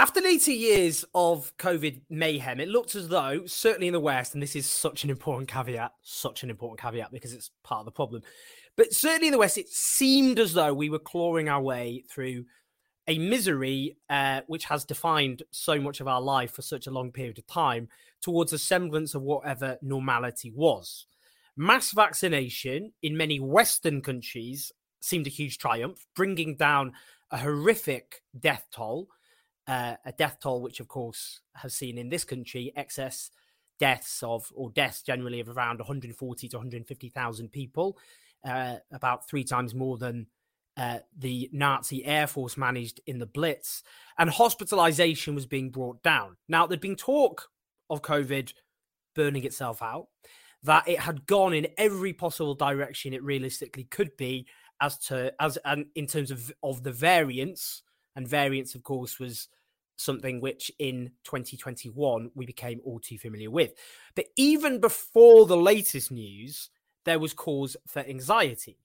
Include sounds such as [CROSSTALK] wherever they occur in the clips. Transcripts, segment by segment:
After 80 years of COVID mayhem, it looked as though, certainly in the West, and this is such an important caveat, such an important caveat because it's part of the problem, but certainly in the West, it seemed as though we were clawing our way through a misery uh, which has defined so much of our life for such a long period of time towards a semblance of whatever normality was. Mass vaccination in many Western countries seemed a huge triumph, bringing down a horrific death toll, uh, a death toll which, of course, has seen in this country excess deaths of or deaths generally of around 140 to 150,000 people, uh, about three times more than uh, the Nazi Air Force managed in the Blitz, and hospitalization was being brought down. Now, there'd been talk of COVID burning itself out, that it had gone in every possible direction it realistically could be, as to as and in terms of of the variance and variance of course was something which in 2021 we became all too familiar with but even before the latest news there was cause for anxiety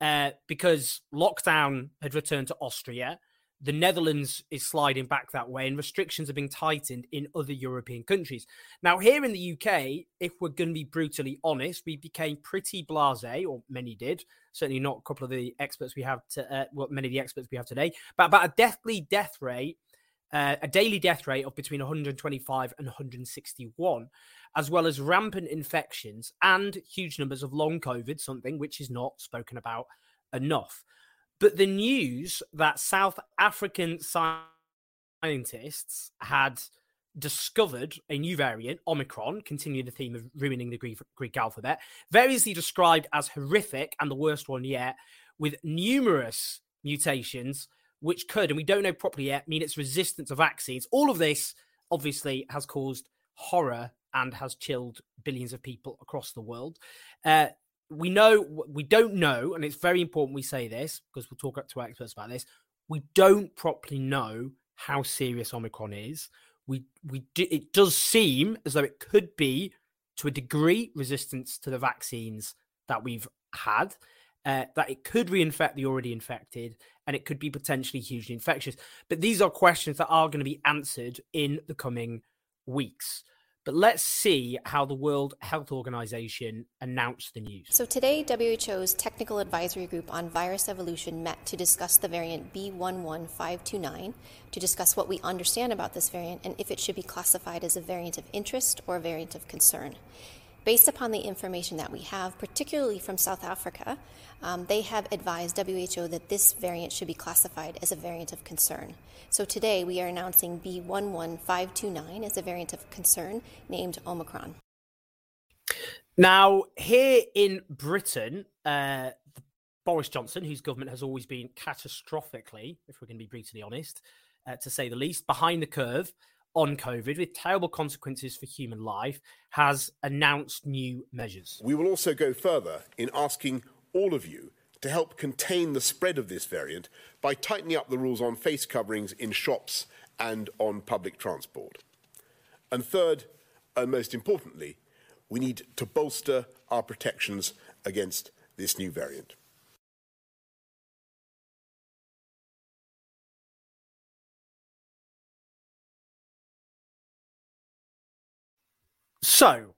uh, because lockdown had returned to austria the Netherlands is sliding back that way, and restrictions are being tightened in other European countries. Now, here in the UK, if we're going to be brutally honest, we became pretty blasé, or many did. Certainly not a couple of the experts we have to, uh, well, many of the experts we have today, but about a deathly death rate, uh, a daily death rate of between 125 and 161, as well as rampant infections and huge numbers of long COVID, something which is not spoken about enough. But the news that South African scientists had discovered a new variant, Omicron, continuing the theme of ruining the Greek, Greek alphabet, variously described as horrific and the worst one yet, with numerous mutations, which could, and we don't know properly yet, mean it's resistance to vaccines. All of this obviously has caused horror and has chilled billions of people across the world. Uh, we know we don't know, and it's very important we say this because we'll talk to our experts about this. We don't properly know how serious Omicron is. We we do, it does seem as though it could be to a degree resistance to the vaccines that we've had. Uh, that it could reinfect the already infected and it could be potentially hugely infectious. But these are questions that are going to be answered in the coming weeks. But let's see how the World Health Organization announced the news. So today, WHO's Technical Advisory Group on Virus Evolution met to discuss the variant B11529, to discuss what we understand about this variant and if it should be classified as a variant of interest or a variant of concern. Based upon the information that we have, particularly from South Africa, um, they have advised WHO that this variant should be classified as a variant of concern. So today we are announcing B11529 as a variant of concern named Omicron. Now, here in Britain, uh, Boris Johnson, whose government has always been catastrophically, if we're going to be brutally honest, uh, to say the least, behind the curve on COVID with terrible consequences for human life, has announced new measures. We will also go further in asking all of you to help contain the spread of this variant by tightening up the rules on face coverings in shops and on public transport. And third, and most importantly, we need to bolster our protections against this new variant. So,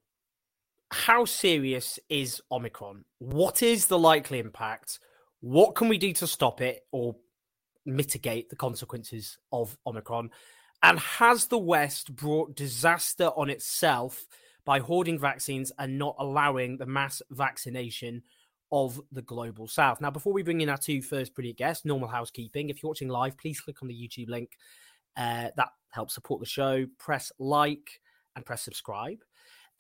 how serious is Omicron? What is the likely impact? What can we do to stop it or mitigate the consequences of Omicron? And has the West brought disaster on itself by hoarding vaccines and not allowing the mass vaccination of the global south? Now, before we bring in our two first brilliant guests, normal housekeeping. If you're watching live, please click on the YouTube link. Uh, that helps support the show. Press like and press subscribe.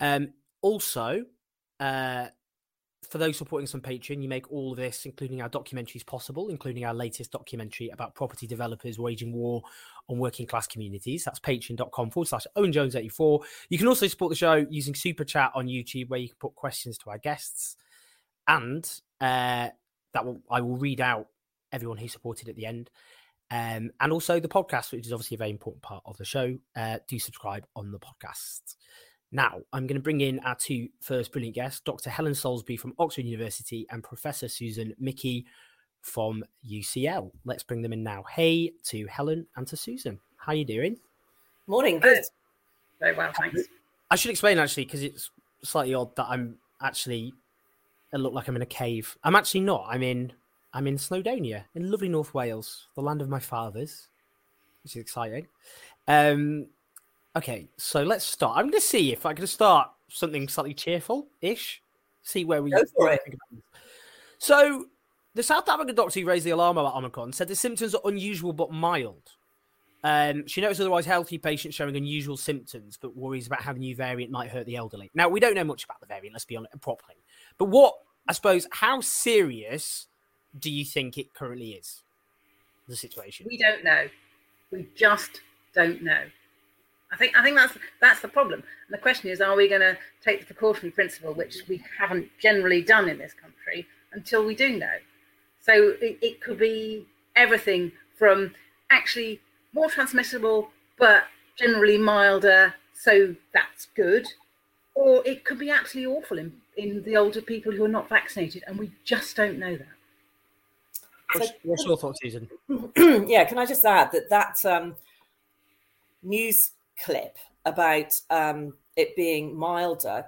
Um, also, uh, for those supporting us on Patreon, you make all of this, including our documentaries, possible, including our latest documentary about property developers waging war on working class communities. That's patreon.com forward slash Owen Jones 84. You can also support the show using Super Chat on YouTube, where you can put questions to our guests. And uh, that will I will read out everyone who supported at the end. Um, and also the podcast, which is obviously a very important part of the show. Uh, do subscribe on the podcast. Now, I'm going to bring in our two first brilliant guests, Dr. Helen Salisbury from Oxford University and Professor Susan Michie from UCL. Let's bring them in now. Hey to Helen and to Susan. How are you doing? Morning. Good. Very well, thanks. I should explain actually because it's slightly odd that I'm actually I look like I'm in a cave. I'm actually not. I'm in I'm in Snowdonia in lovely North Wales, the land of my fathers, which is exciting. Um, Okay, so let's start. I'm going to see if I can start something slightly cheerful ish. See where we go for it. So, the South African doctor who raised the alarm about Omicron said the symptoms are unusual but mild. Um, she noticed otherwise healthy patients showing unusual symptoms, but worries about how the new variant might hurt the elderly. Now, we don't know much about the variant, let's be honest, properly. But what, I suppose, how serious do you think it currently is, the situation? We don't know. We just don't know. I think I think that's that's the problem. And the question is, are we going to take the precautionary principle, which we haven't generally done in this country, until we do know? So it, it could be everything from actually more transmissible, but generally milder, so that's good, or it could be absolutely awful in, in the older people who are not vaccinated, and we just don't know that. What's, what's your thoughts, Susan? [CLEARS THROAT] yeah, can I just add that that um, news clip about um, it being milder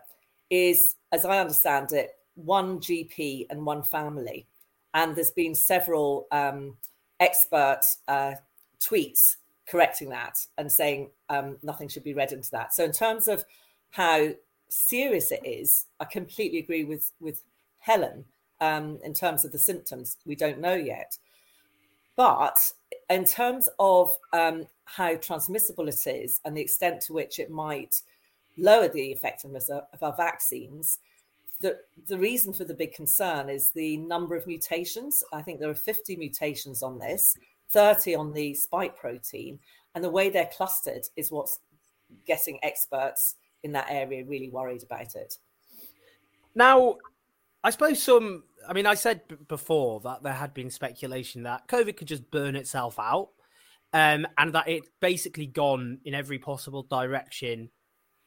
is, as I understand it, one GP and one family. And there's been several um, expert uh, tweets correcting that and saying um, nothing should be read into that. So, in terms of how serious it is, I completely agree with with Helen. Um, in terms of the symptoms, we don't know yet. But in terms of um, how transmissible it is and the extent to which it might lower the effectiveness of, our vaccines, the, the reason for the big concern is the number of mutations. I think there are 50 mutations on this, 30 on the spike protein, and the way they're clustered is what's getting experts in that area really worried about it. Now, I suppose some. I mean, I said b- before that there had been speculation that COVID could just burn itself out, um, and that it basically gone in every possible direction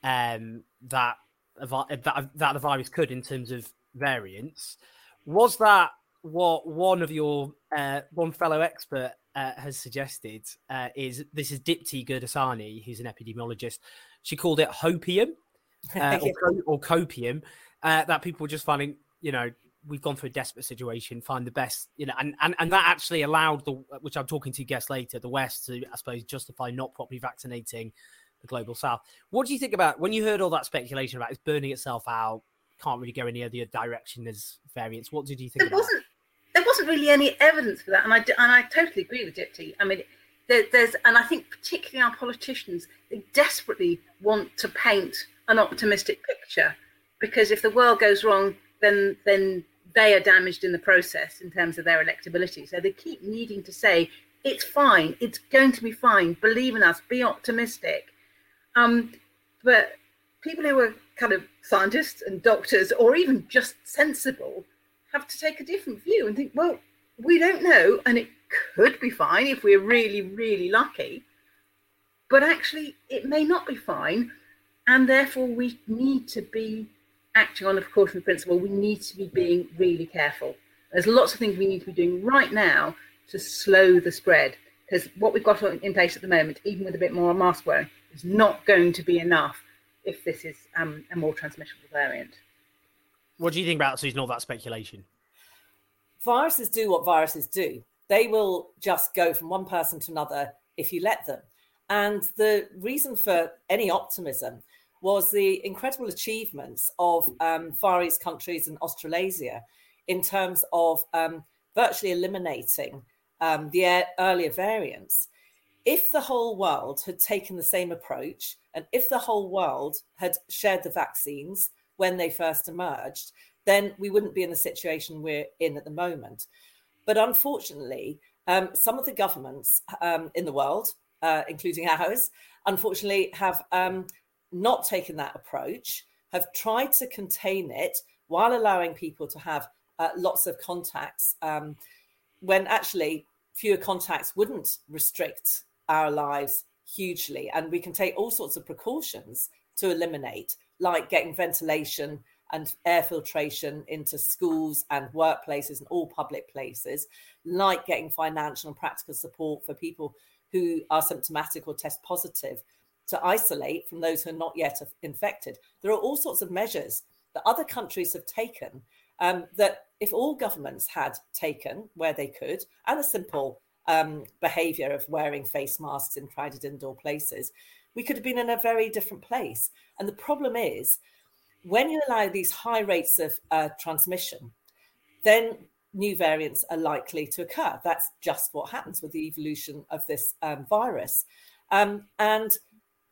um, that that that the virus could in terms of variants. Was that what one of your uh, one fellow expert uh, has suggested? Uh, is this is Deepti Gurdasani, who's an epidemiologist. She called it hopium [LAUGHS] uh, or, or, copium. Uh, that people were just finding you know, we've gone through a desperate situation, find the best, you know, and, and, and that actually allowed the, which I'm talking to guests later, the West to, I suppose, justify not properly vaccinating the global South. What do you think about when you heard all that speculation about it's burning itself out, can't really go any other direction as variants? What did you think? There wasn't, there wasn't really any evidence for that, and I and I totally agree with Deepti. I mean, there, there's, and I think particularly our politicians, they desperately want to paint an optimistic picture because if the world goes wrong, then then they are damaged in the process in terms of their electability. So they keep needing to say, it's fine, it's going to be fine, believe in us, be optimistic. Um, but people who are kind of scientists and doctors, or even just sensible, have to take a different view and think, well, we don't know, and it could be fine if we're really, really lucky. But actually, it may not be fine, and therefore we need to be acting on the precautionary principle, we need to be being really careful. There's lots of things we need to be doing right now to slow the spread because what we've got in place at the moment, even with a bit more mask wearing, is not going to be enough if this is um, a more transmissible variant. What do you think about Susan? All that speculation. Viruses do what viruses do. They will just go from one person to another if you let them. And the reason for any optimism was the incredible achievements of um, Far East countries and Australasia in terms of um, virtually eliminating um, the earlier variants. If the whole world had taken the same approach, and if the whole world had shared the vaccines when they first emerged, then we wouldn't be in the situation we're in at the moment. But unfortunately, um, some of the governments um, in the world, uh, including ours, unfortunately have um, not taken that approach, have tried to contain it while allowing people to have uh, lots of contacts, um, when actually fewer contacts wouldn't restrict our lives hugely. And we can take all sorts of precautions to eliminate, like getting ventilation and air filtration into schools and workplaces and all public places, like getting financial and practical support for people who are symptomatic or test positive to isolate from those who are not yet infected. There are all sorts of measures that other countries have taken um, that if all governments had taken where they could, and a simple um, behavior of wearing face masks in crowded indoor places, we could have been in a very different place. And the problem is, when you allow these high rates of uh, transmission, then new variants are likely to occur. That's just what happens with the evolution of this um, virus. Um, and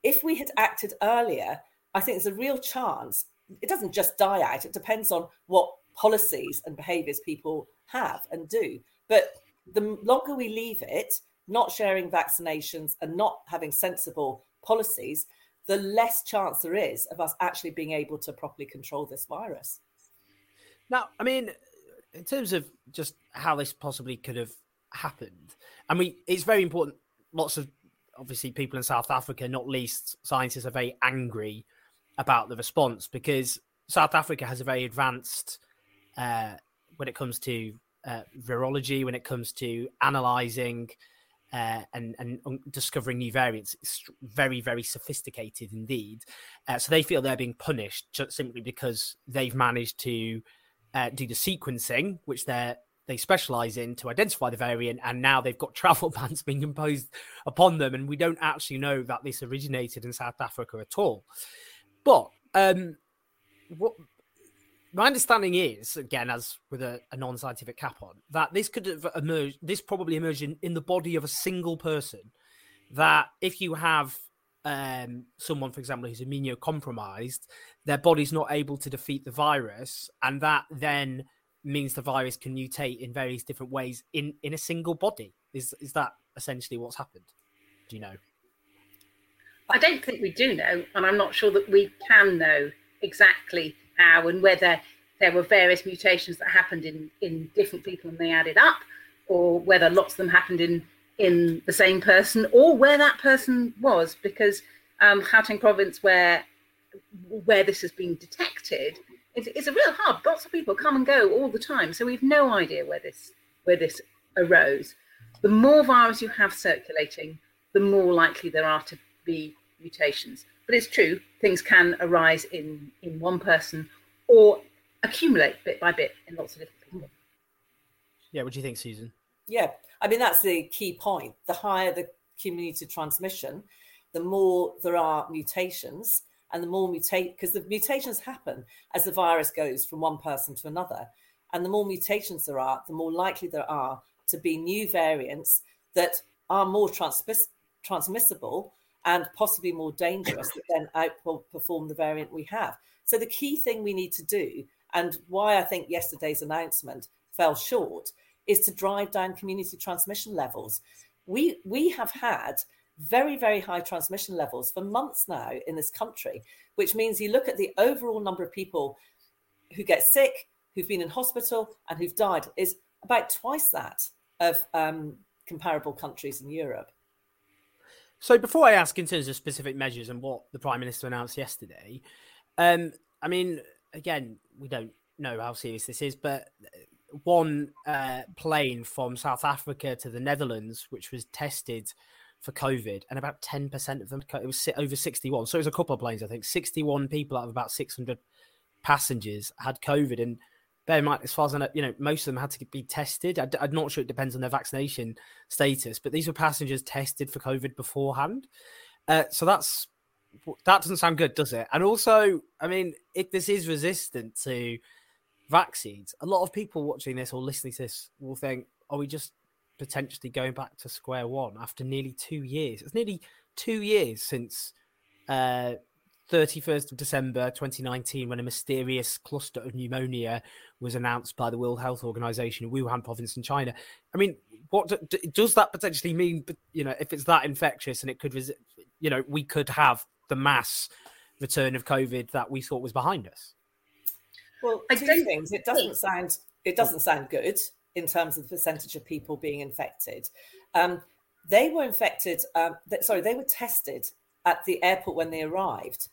if we had acted earlier, I think there's a real chance it doesn't just die out. It depends on what policies and behaviors people have and do. But the longer we leave it, not sharing vaccinations and not having sensible policies, the less chance there is of us actually being able to properly control this virus. Now, I mean, in terms of just how this possibly could have happened, I mean, it's very important. Lots of obviously people in South Africa, not least scientists, are very angry about the response because South Africa has a very advanced uh, when it comes to uh, virology, when it comes to analyzing uh, and and discovering new variants. It's very very sophisticated indeed. Uh, so they feel they're being punished just simply because they've managed to uh, do the sequencing, which they're they specialize in to identify the variant, and now they've got [LAUGHS] travel bans being imposed upon them, and we don't actually know that this originated in South Africa at all. But um, what my understanding is, again, as with a, a non-scientific cap on, that this could have emerged. This probably emerged in, in the body of a single person. That if you have um, someone, for example, who's immunocompromised, their body's not able to defeat the virus, and that then means the virus can mutate in various different ways in in a single body. Is is that essentially what's happened? Do you know? I don't think we do know, and I'm not sure that we can know exactly how and whether there were various mutations that happened in, in different people and they added up, or whether lots of them happened in, in the same person, or where that person was, because um, Gauteng province, where where this has been detected, it's, it's a real hub. Lots of people come and go all the time, so we've no idea where this where this arose. The more virus you have circulating, the more likely there are to be mutations. But it's true, things can arise in, in one person or accumulate bit by bit in lots of different people. Yeah, what do you think, Susan? Yeah, I mean, that's the key point. The higher the community transmission, the more there are mutations, and the more mutate because the mutations happen as the virus goes from one person to another. And the more mutations there are, the more likely there are to be new variants that are more transmiss- transmissible and possibly more dangerous that then outperform the variant we have. So the key thing we need to do, and why I think yesterday's announcement fell short, is to drive down community transmission levels. We we have had very very high transmission levels for months now in this country, which means you look at the overall number of people who get sick, who've been in hospital, and who've died is about twice that of um, comparable countries in Europe. So before I ask in terms of specific measures and what the Prime Minister announced yesterday, um, I mean, again, we don't know how serious this is, but one uh, plane from South Africa to the Netherlands, which was tested for COVID, and about 10% of them, it was over 61. So it was a couple of planes, I think. 61 people out of about 600 passengers had COVID. And bear in mind, as far as I know, you know, most of them had to be tested. I, am not sure it depends on their vaccination status, but these were passengers tested for COVID beforehand. Uh, so that's that doesn't sound good, does it? And also, I mean, if this is resistant to vaccines, a lot of people watching this or listening to this will think, are we just potentially going back to square one after nearly two years? It's nearly two years since uh, 31st of December 2019 when a mysterious cluster of pneumonia was announced by the World Health Organization in Wuhan province in China. I mean, what do, does that potentially mean? You know, if it's that infectious and it could, you know, we could have the mass return of COVID that we thought was behind us. Well, two things. It doesn't sound it doesn't sound good in terms of the percentage of people being infected. Um, they were infected. Um, th- sorry, they were tested at the airport when they arrived.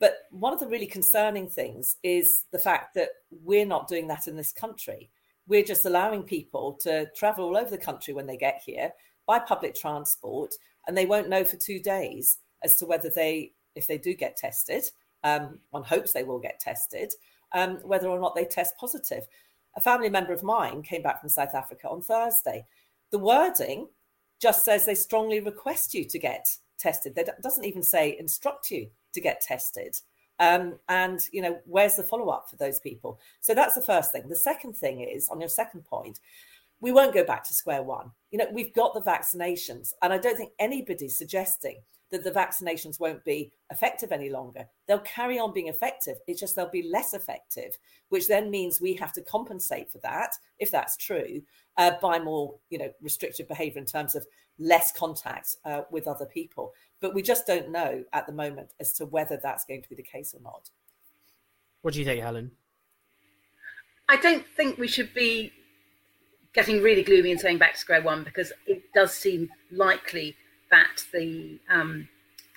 But one of the really concerning things is the fact that we're not doing that in this country. We're just allowing people to travel all over the country when they get here by public transport, and they won't know for two days as to whether they, if they do get tested, um, one hopes they will get tested, um, whether or not they test positive. A family member of mine came back from South Africa on Thursday. The wording just says they strongly request you to get tested. It doesn't even say instruct you to get tested. Um, and you know where's the follow up for those people so that's the first thing the second thing is on your second point we won't go back to square one you know we've got the vaccinations and i don't think anybody's suggesting that the vaccinations won't be effective any longer. They'll carry on being effective. It's just they'll be less effective, which then means we have to compensate for that, if that's true, uh, by more, you know, restrictive behaviour in terms of less contact uh, with other people. But we just don't know at the moment as to whether that's going to be the case or not. What do you think, Helen? I don't think we should be getting really gloomy and saying back to square one because it does seem likely that the um,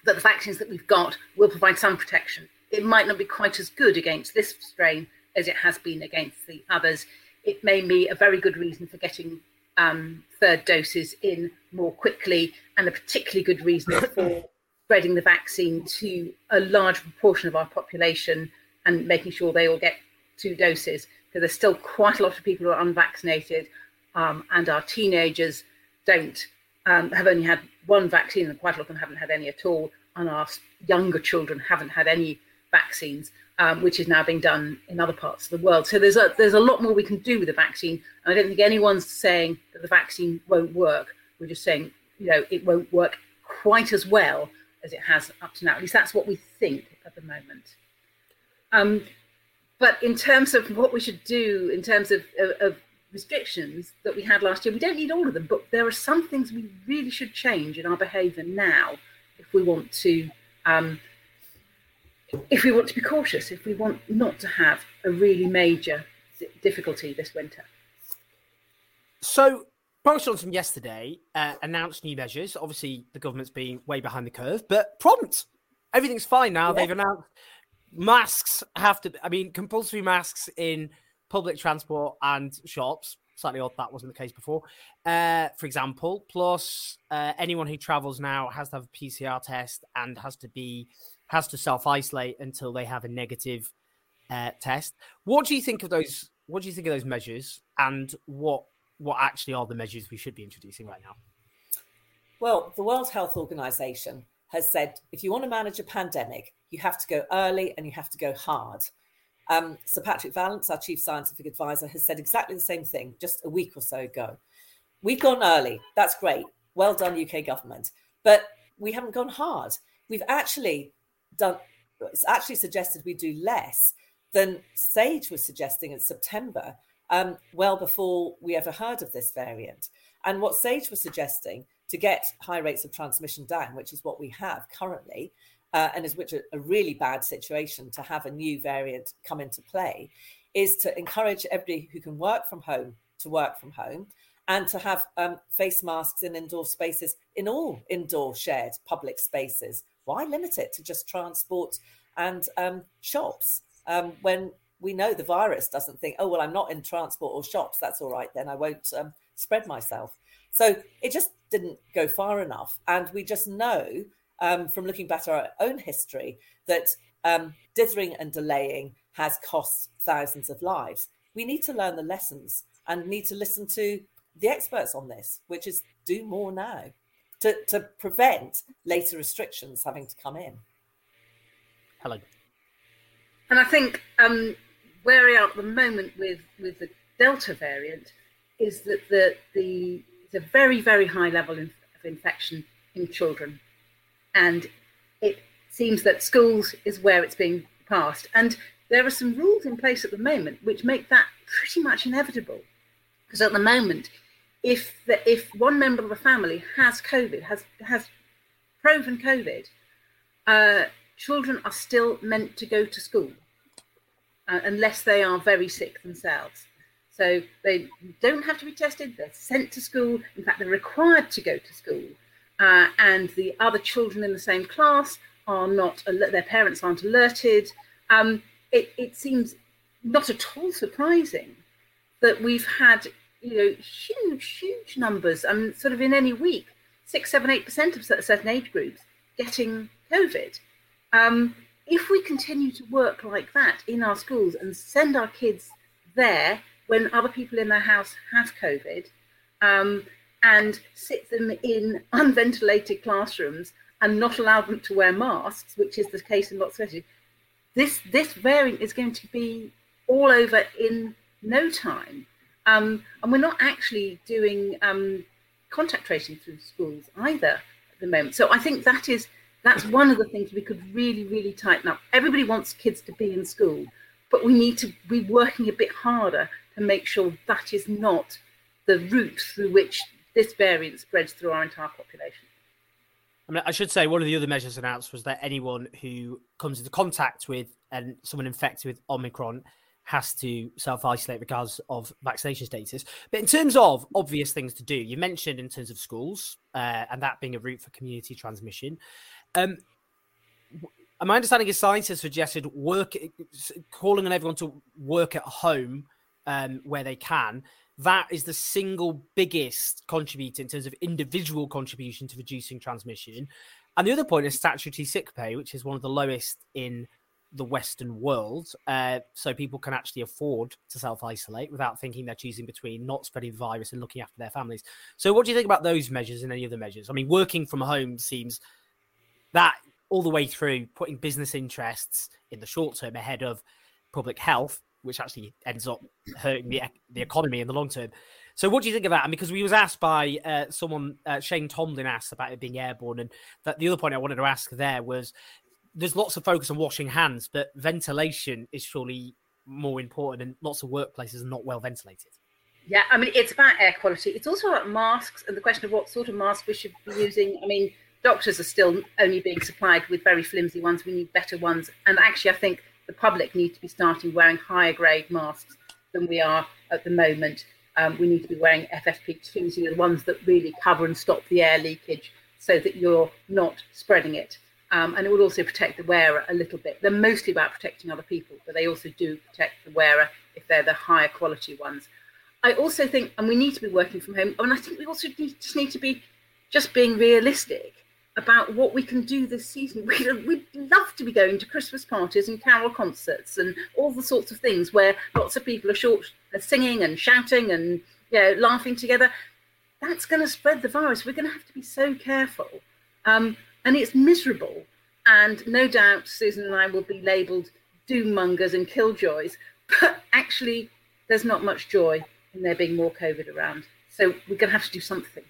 that the vaccines that we've got will provide some protection. It might not be quite as good against this strain as it has been against the others. It may be a very good reason for getting um, third doses in more quickly, and a particularly good reason [COUGHS] for spreading the vaccine to a large proportion of our population and making sure they all get two doses. Because there's still quite a lot of people who are unvaccinated, um, and our teenagers don't um, have only had one vaccine, and quite a lot of them haven't had any at all. And our younger children haven't had any vaccines, um, which is now being done in other parts of the world. So there's a there's a lot more we can do with the vaccine. And I don't think anyone's saying that the vaccine won't work. We're just saying, you know, it won't work quite as well as it has up to now. At least that's what we think at the moment. Um, but in terms of what we should do, in terms of, of, of restrictions that we had last year. We don't need all of them, but there are some things we really should change in our behaviour now if we want to. Um, if we want to be cautious, if we want not to have a really major difficulty this winter. So, Boris Johnson yesterday uh, announced new measures. Obviously, the government's been way behind the curve, but prompt. Everything's fine now. Yeah. They've announced masks have to, I mean, compulsory masks in public transport and shops. Slightly odd that wasn't the case before. Uh, for example, plus uh, anyone who travels now has to have a PCR test and has to be has to self isolate until they have a negative uh, test. What do you think of those? What do you think of those measures, and what what actually are the measures we should be introducing right now? Well, the World Health Organization has said if you want to manage a pandemic, you have to go early and you have to go hard. Um, Sir Patrick Vallance, our chief scientific advisor, has said exactly the same thing just a week or so ago. We've gone early. That's great. Well done, UK government. But we haven't gone hard. We've actually done, it's actually suggested we do less than SAGE was suggesting in September, um, well before we ever heard of this variant. And what SAGE was suggesting to get high rates of transmission down, which is what we have currently, uh, and is which a, really bad situation to have a new variant come into play, is to encourage everybody who can work from home to work from home and to have um, face masks in indoor spaces in all indoor shared public spaces. Why limit it to just transport and um, shops um, when we know the virus doesn't think, oh, well, I'm not in transport or shops. That's all right, then I won't um, spread myself. So it just didn't go far enough. And we just know um, from looking back at our own history that um, dithering and delaying has cost thousands of lives. we need to learn the lessons and need to listen to the experts on this, which is do more now to, to prevent later restrictions having to come in. Hello. And I think um, where we are at the moment with, with the Delta variant is that the, the, the very, very high level of infection in children. And it seems that schools is where it's being passed. And there are some rules in place at the moment which make that pretty much inevitable. Because at the moment, if the, if one member of the family has COVID, has has proven COVID, uh, children are still meant to go to school uh, unless they are very sick themselves. So they don't have to be tested. They're sent to school. In fact, they're required to go to school. Uh, and the other children in the same class are not. Their parents aren't alerted. Um, it, it seems not at all surprising that we've had you know huge huge numbers I mean, sort of in any week six seven eight percent of certain age groups getting covid um, if we continue to work like that in our schools and send our kids there when other people in their house have covid um, and sit them in unventilated classrooms and not allow them to wear masks which is the case in lots of places this this variant is going to be all over in no time. Um, and we're not actually doing um, contact tracing through schools either at the moment. So I think that is that's one of the things we could really, really tighten up. Everybody wants kids to be in school, but we need to be working a bit harder to make sure that is not the route through which this variant spreads through our entire population. I mean, I should say one of the other measures announced was that anyone who comes into contact with and someone infected with Omicron has to self isolate regardless of vaccination status. But in terms of obvious things to do, you mentioned in terms of schools uh, and that being a route for community transmission. Um, my understanding is science has suggested work, calling on everyone to work at home um, where they can that is the single biggest contributor in terms of individual contribution to reducing transmission. And the other point is statutory sick pay, which is one of the lowest in the Western world. Uh, so people can actually afford to self isolate without thinking they're choosing between not spreading the virus and looking after their families. So, what do you think about those measures and any other measures? I mean, working from home seems that all the way through putting business interests in the short term ahead of public health which actually ends up hurting the the economy in the long term. So, what do you think of that? And because we was asked by uh, someone, uh, Shane Tomlin asked about it being airborne, and that the other point I wanted to ask there was, there's lots of focus on washing hands, but ventilation is surely more important, and lots of workplaces are not well ventilated. Yeah, I mean, it's about air quality. It's also about masks and the question of what sort of mask we should be using. I mean, doctors are still only being supplied with very flimsy ones. We need better ones. And actually, I think the public need to be starting wearing higher grade masks than we are at the moment. Um, we need to be wearing FFP2s, you know, the ones that really cover and stop the air leakage so that you're not spreading it. Um, and it will also protect the wearer a little bit. They're mostly about protecting other people, but they also do protect the wearer if they're the higher quality ones. I also think, and we need to be working from home, and I think we also need, just need to be just being realistic about what we can do this season. [LAUGHS] We'd, we'd love to be going to Christmas parties and carol concerts and all the sorts of things where lots of people are short, are singing and shouting and you know laughing together. That's going to spread the virus. We're going to have to be so careful, um, and it's miserable. And no doubt Susan and I will be labelled doom mongers and killjoys, but actually, there's not much joy in there being more COVID around. So we're going to have to do something.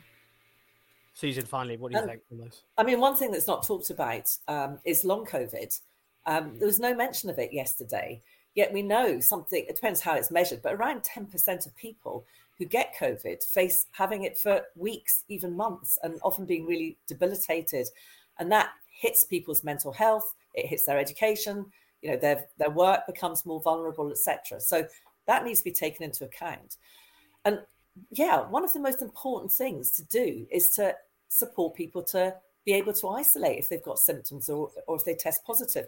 Susan, finally, what do you um, think on this? I mean, one thing that's not talked about um, is long COVID. Um, there was no mention of it yesterday, yet we know something, it depends how it's measured, but around 10% of people who get COVID face having it for weeks, even months, and often being really debilitated. And that hits people's mental health, it hits their education, you know, their, their work becomes more vulnerable, etc. So that needs to be taken into account. And yeah, one of the most important things to do is to support people to be able to isolate if they've got symptoms or, or if they test positive.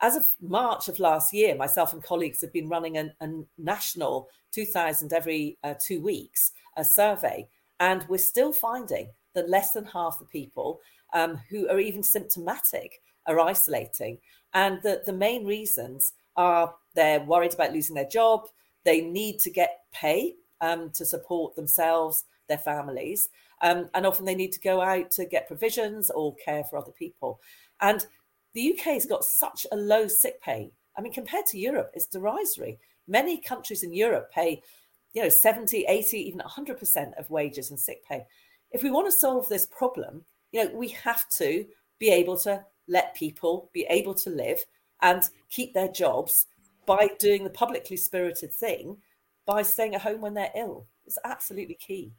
As of March of last year, myself and colleagues have been running a, national 2,000 every uh, two weeks a survey, and we're still finding that less than half the people um, who are even symptomatic are isolating. And the, the main reasons are they're worried about losing their job, They need to get pay um, to support themselves, their families, um, and often they need to go out to get provisions or care for other people. And the UK has got such a low sick pay. I mean, compared to Europe, it's derisory. Many countries in Europe pay, you know, 70, 80, even 100% of wages and sick pay. If we want to solve this problem, you know, we have to be able to let people be able to live and keep their jobs by doing the publicly spirited thing by staying at home when they're ill. It's absolutely key.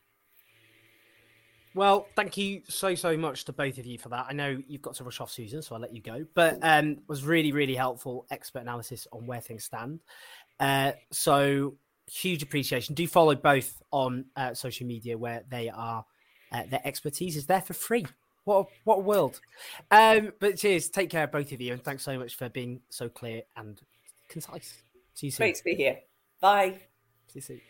Well, thank you so so much to both of you for that. I know you've got to rush off, Susan, so I'll let you go. But um, was really really helpful expert analysis on where things stand. Uh, so huge appreciation. Do follow both on uh, social media where they are. Uh, their expertise is there for free. What a, what a world! Um, but cheers. Take care, both of you, and thanks so much for being so clear and concise. See you soon. Great to be here. Bye. See.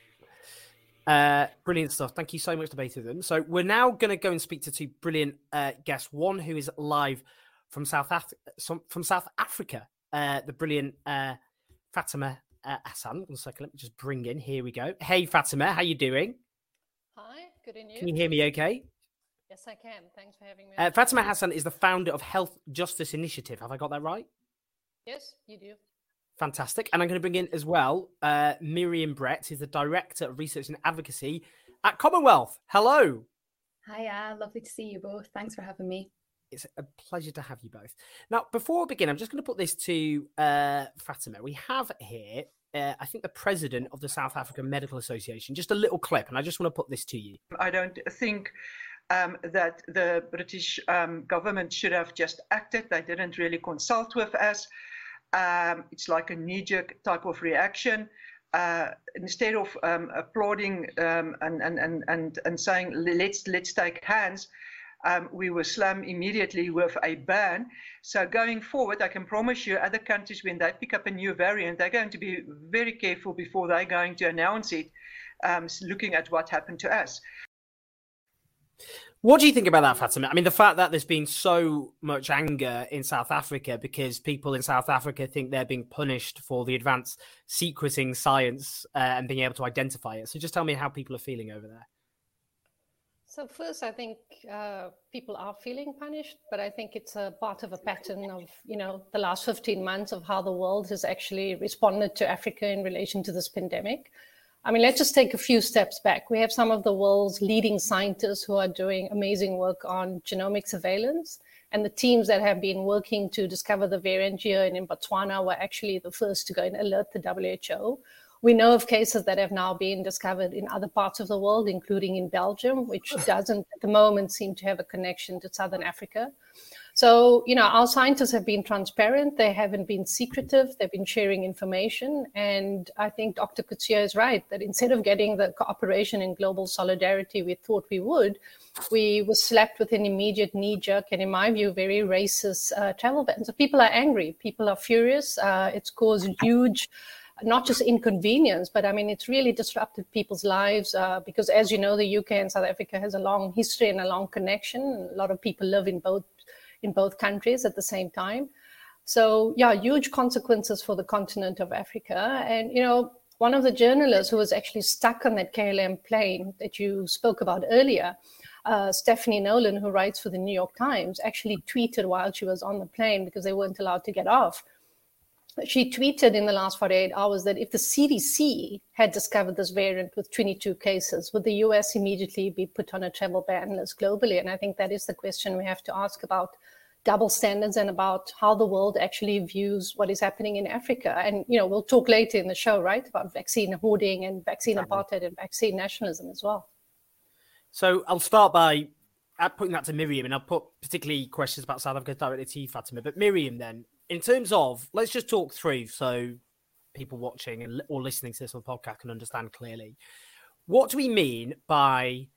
Uh, brilliant stuff. Thank you so much to both of them. So we're now going to go and speak to two brilliant uh, guests. One who is live from South Af- from South Africa, uh, the brilliant uh, Fatima uh, Hassan. One second, let me just bring in. Here we go. Hey Fatima, how you doing? Hi, good in you. Can you hear me? Okay. Yes, I can. Thanks for having me. Uh, Fatima Hassan is the founder of Health Justice Initiative. Have I got that right? Yes, you do. Fantastic. And I'm going to bring in as well uh, Miriam Brett, who's the Director of Research and Advocacy at Commonwealth. Hello. Hiya, lovely to see you both. Thanks for having me. It's a pleasure to have you both. Now, before we begin, I'm just going to put this to uh, Fatima. We have here, uh, I think, the president of the South African Medical Association, just a little clip, and I just want to put this to you. I don't think um, that the British um, government should have just acted. They didn't really consult with us. Um, it's like a knee-jerk type of reaction. Uh, instead of um, applauding um, and, and, and, and, and saying let's let's take hands, um, we were slammed immediately with a ban. So going forward, I can promise you, other countries when they pick up a new variant, they're going to be very careful before they're going to announce it, um, looking at what happened to us. What do you think about that, Fatima? I mean, the fact that there's been so much anger in South Africa because people in South Africa think they're being punished for the advanced secreting science uh, and being able to identify it. So just tell me how people are feeling over there. So first, I think uh, people are feeling punished, but I think it's a part of a pattern of you know the last 15 months of how the world has actually responded to Africa in relation to this pandemic. I mean, let's just take a few steps back. We have some of the world's leading scientists who are doing amazing work on genomic surveillance. And the teams that have been working to discover the variant here and in Botswana were actually the first to go and alert the WHO. We know of cases that have now been discovered in other parts of the world, including in Belgium, which [LAUGHS] doesn't at the moment seem to have a connection to Southern Africa. So, you know, our scientists have been transparent. They haven't been secretive. They've been sharing information. And I think Dr. Coetzee is right that instead of getting the cooperation and global solidarity we thought we would, we were slapped with an immediate knee jerk and, in my view, very racist uh, travel ban. So people are angry. People are furious. Uh, it's caused huge not just inconvenience, but I mean, it's really disrupted people's lives uh, because, as you know, the UK and South Africa has a long history and a long connection. A lot of people live in both in both countries at the same time. So yeah, huge consequences for the continent of Africa. And you know, one of the journalists who was actually stuck on that KLM plane that you spoke about earlier, uh, Stephanie Nolen, who writes for the New York Times, actually tweeted while she was on the plane because they weren't allowed to get off. She tweeted in the last 48 hours that if the CDC had discovered this variant with 22 cases, would the US immediately be put on a travel ban list globally? And I think that is the question we have to ask about double standards and about how the world actually views what is happening in Africa. And you know, we'll talk later in the show, right, about vaccine hoarding and vaccine apartheid and vaccine nationalism as well. So I'll start by uh, putting that to Miriam, and I'll put particularly questions about South Africa directly to you, Fatima. But Miriam, then, in terms of, let's just talk through so people watching and or listening to this on the podcast can understand clearly. What do we mean by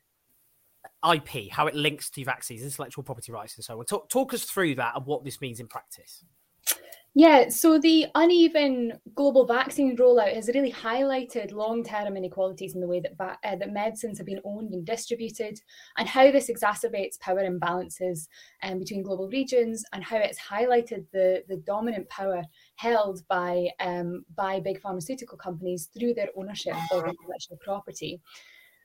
IP, how it links to vaccines, intellectual property rights, and so on? Talk, talk us through that and what this means in practice. Yeah, so the uneven global vaccine rollout has really highlighted long-term inequalities in the way that va- uh, that medicines have been owned and distributed, and how this exacerbates power imbalances um, between global regions, and how it's highlighted the the dominant power held by um, by big pharmaceutical companies through their ownership of intellectual property.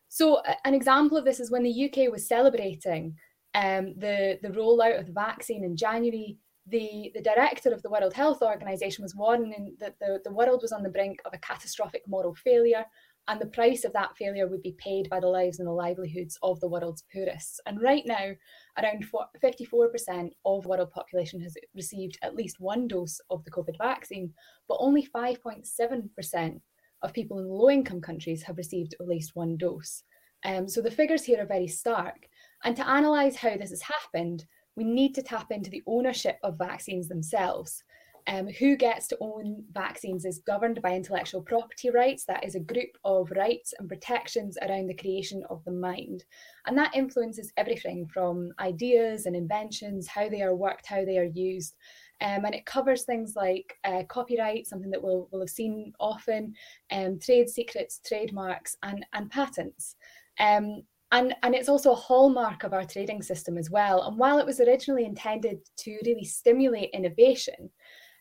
So, an example of this is when the UK was celebrating um, the the rollout of the vaccine in January. The, the director of the World Health Organization was warning that the, the world was on the brink of a catastrophic moral failure and the price of that failure would be paid by the lives and the livelihoods of the world's poorest. And right now, around 54% of the world population has received at least one dose of the COVID vaccine, but only 5.7% of people in low income countries have received at least one dose. Um, so the figures here are very stark. And to analyse how this has happened, we need to tap into the ownership of vaccines themselves. Um, who gets to own vaccines is governed by intellectual property rights. That is a group of rights and protections around the creation of the mind. And that influences everything from ideas and inventions, how they are worked, how they are used. Um, and it covers things like uh, copyright, something that we'll, we'll have seen often, um, trade secrets, trademarks, and, and patents. Um, and, and it's also a hallmark of our trading system as well. And while it was originally intended to really stimulate innovation,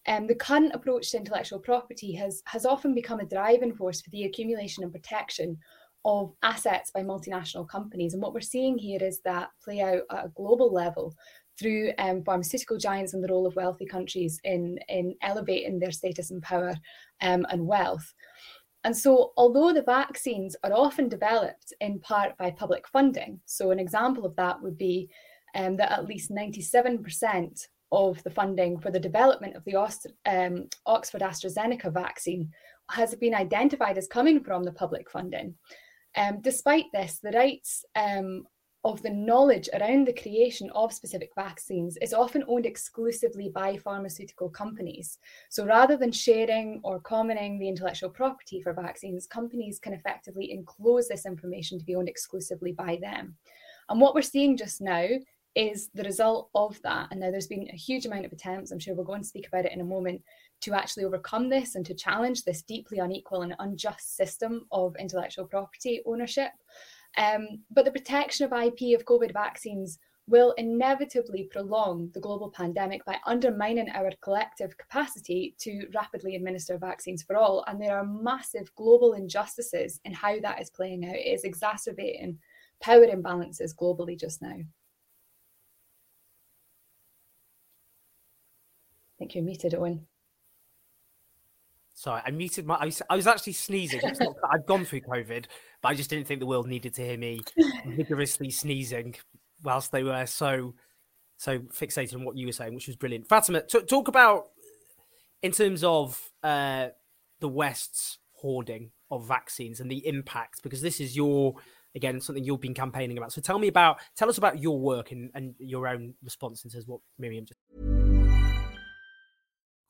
um, the current approach to intellectual property has, has often become a driving force for the accumulation and protection of assets by multinational companies. And what we're seeing here is that play out at a global level through um, pharmaceutical giants and the role of wealthy countries in, in elevating their status and power um, and wealth. And so, although the vaccines are often developed in part by public funding, so an example of that would be um, that at least 97% of the funding for the development of the um, Oxford AstraZeneca vaccine has been identified as coming from the public funding. Um, despite this, the rights um, of the knowledge around the creation of specific vaccines is often owned exclusively by pharmaceutical companies. So rather than sharing or commoning the intellectual property for vaccines, companies can effectively enclose this information to be owned exclusively by them. And what we're seeing just now is the result of that. And now there's been a huge amount of attempts, I'm sure we're going to speak about it in a moment, to actually overcome this and to challenge this deeply unequal and unjust system of intellectual property ownership. Um, but the protection of IP of COVID vaccines will inevitably prolong the global pandemic by undermining our collective capacity to rapidly administer vaccines for all. And there are massive global injustices in how that is playing out. It is exacerbating power imbalances globally just now. I think you're muted, Owen. Sorry, I muted my. I was, actually sneezing. I've gone through COVID, but I just didn't think the world needed to hear me vigorously sneezing whilst they were so so fixated on what you were saying, which was brilliant. Fatima, t- talk about in terms of uh, the West's hoarding of vaccines and the impact, because this is your again something you've been campaigning about. So tell me about tell us about your work and, and your own response into what Miriam just.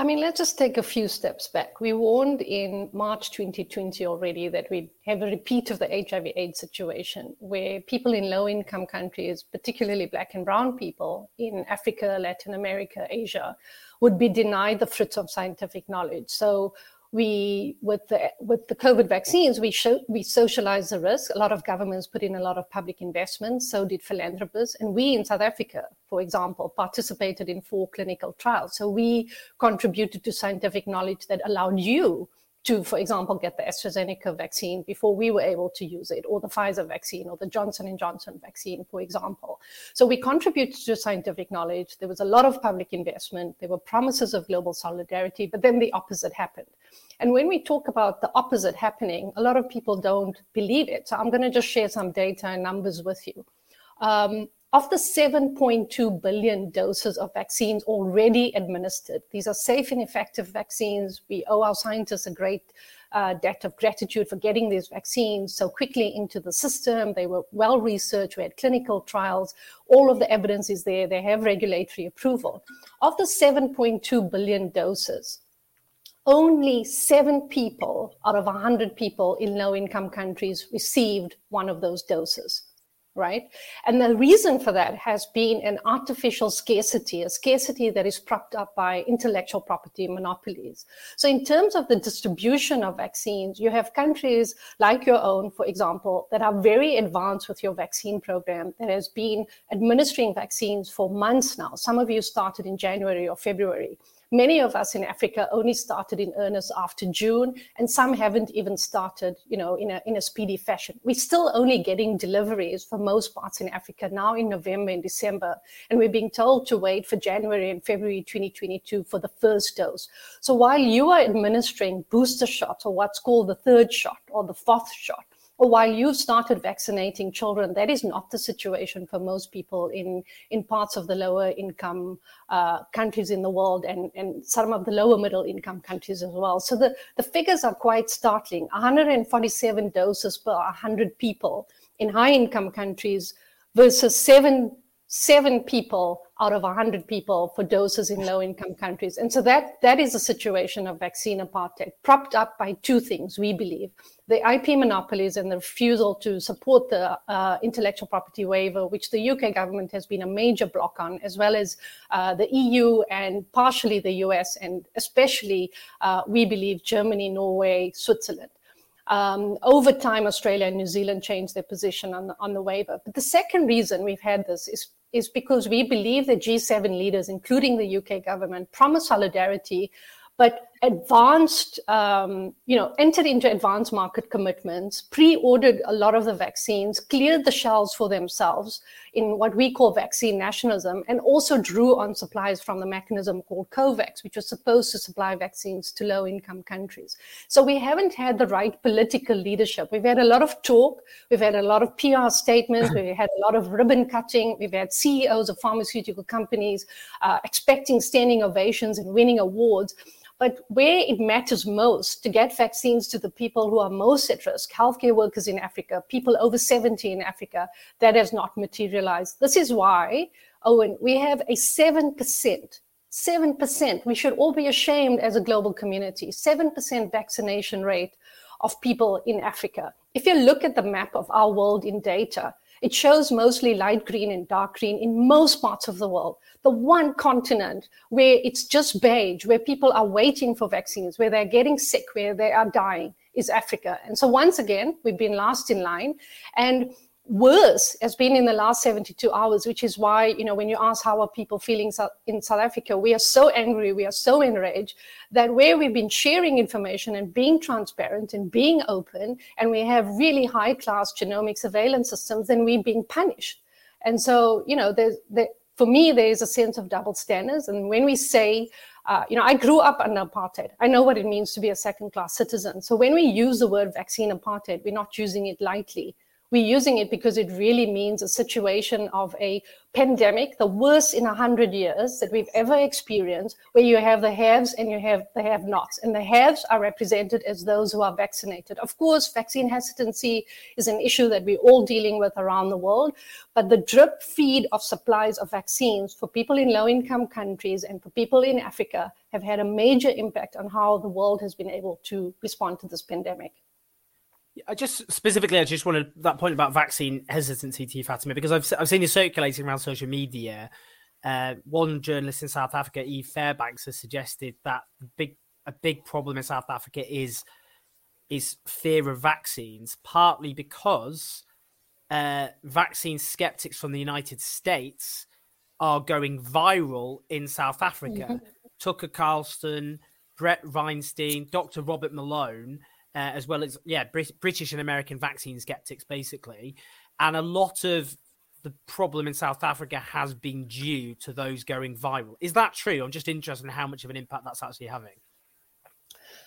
I mean, let's just take a few steps back. We warned in March 2020 already that we'd have a repeat of the HIV AIDS situation where people in low income countries, particularly Black and Brown people in Africa, Latin America, Asia, would be denied the fruits of scientific knowledge. So, we with the with the COVID vaccines, we show we socialize the risk. A lot of governments put in a lot of public investment. so did philanthropists, and we in South Africa, for example, participated in four clinical trials. So we contributed to scientific knowledge that allowed you to, for example, get the AstraZeneca vaccine before we were able to use it, or the Pfizer vaccine, or the Johnson and Johnson vaccine, for example. So we contributed to scientific knowledge. There was a lot of public investment. There were promises of global solidarity, but then the opposite happened. And when we talk about the opposite happening, a lot of people don't believe it. So I'm going to just share some data and numbers with you. Um, of the 7.2 billion doses of vaccines already administered, these are safe and effective vaccines. We owe our scientists a great uh, debt of gratitude for getting these vaccines so quickly into the system. They were well researched. We had clinical trials. All of the evidence is there. They have regulatory approval. Of the 7.2 billion doses, only seven people out of 100 people in low income countries received one of those doses right? And the reason for that has been an artificial scarcity, a scarcity that is propped up by intellectual property monopolies. So, in terms of the distribution of vaccines, you have countries like your own, for example, that are very advanced with your vaccine program that has been administering vaccines for months now. Some of you started in January or February. Many of us in Africa only started in earnest after June, and some haven't even started, you know, in a, in a speedy fashion. We're still only getting deliveries for most parts in Africa now in November and December, and we're being told to wait for January and February 2022 for the first dose. So while you are administering booster shots or what's called the third shot or the fourth shot, while you've started vaccinating children, that is not the situation for most people in, in parts of the lower income uh, countries in the world and, and some of the lower middle income countries as well. So the, the figures are quite startling 147 doses per 100 people in high income countries versus seven seven people out of 100 people for doses in low income countries. And so that, that is a situation of vaccine apartheid, propped up by two things, we believe the IP monopolies and the refusal to support the uh, intellectual property waiver, which the UK government has been a major block on, as well as uh, the EU and partially the US, and especially, uh, we believe, Germany, Norway, Switzerland. Um, over time, Australia and New Zealand changed their position on the, on the waiver. But the second reason we've had this is is because we believe the G7 leaders, including the UK government, promise solidarity, but advanced, um, you know, entered into advanced market commitments, pre-ordered a lot of the vaccines, cleared the shelves for themselves in what we call vaccine nationalism, and also drew on supplies from the mechanism called COVAX, which was supposed to supply vaccines to low-income countries. So we haven't had the right political leadership. We've had a lot of talk, we've had a lot of PR statements, we've had a lot of ribbon cutting, we've had CEOs of pharmaceutical companies uh, expecting standing ovations and winning awards but where it matters most to get vaccines to the people who are most at risk, healthcare workers in Africa, people over 70 in Africa, that has not materialized. This is why, Owen, we have a 7%. 7%. We should all be ashamed as a global community. 7% vaccination rate of people in Africa. If you look at the map of our world in data, it shows mostly light green and dark green in most parts of the world. One continent where it's just beige, where people are waiting for vaccines, where they're getting sick, where they are dying, is Africa. And so once again, we've been last in line. And worse has been in the last 72 hours, which is why, you know, when you ask how are people feeling in South Africa, we are so angry, we are so enraged that where we've been sharing information and being transparent and being open, and we have really high class genomic surveillance systems, then we're being punished. And so, you know, there's, there, for me, there is a sense of double standards. And when we say, uh, you know, I grew up under apartheid. I know what it means to be a second class citizen. So when we use the word vaccine apartheid, we're not using it lightly. We're using it because it really means a situation of a pandemic, the worst in 100 years that we've ever experienced, where you have the haves and you have the have nots. And the haves are represented as those who are vaccinated. Of course, vaccine hesitancy is an issue that we're all dealing with around the world, but the drip feed of supplies of vaccines for people in low income countries and for people in Africa have had a major impact on how the world has been able to respond to this pandemic. I just specifically, I just wanted that point about vaccine hesitancy to you, Fatima, because I've I've seen it circulating around social media. Uh, one journalist in South Africa, Eve Fairbanks, has suggested that big a big problem in South Africa is is fear of vaccines, partly because uh, vaccine skeptics from the United States are going viral in South Africa. Mm-hmm. Tucker Carlson, Bret Weinstein, Dr. Robert Malone, uh, as well as yeah, Brit- British and American vaccine skeptics, basically, and a lot of the problem in South Africa has been due to those going viral. Is that true? I'm just interested in how much of an impact that's actually having.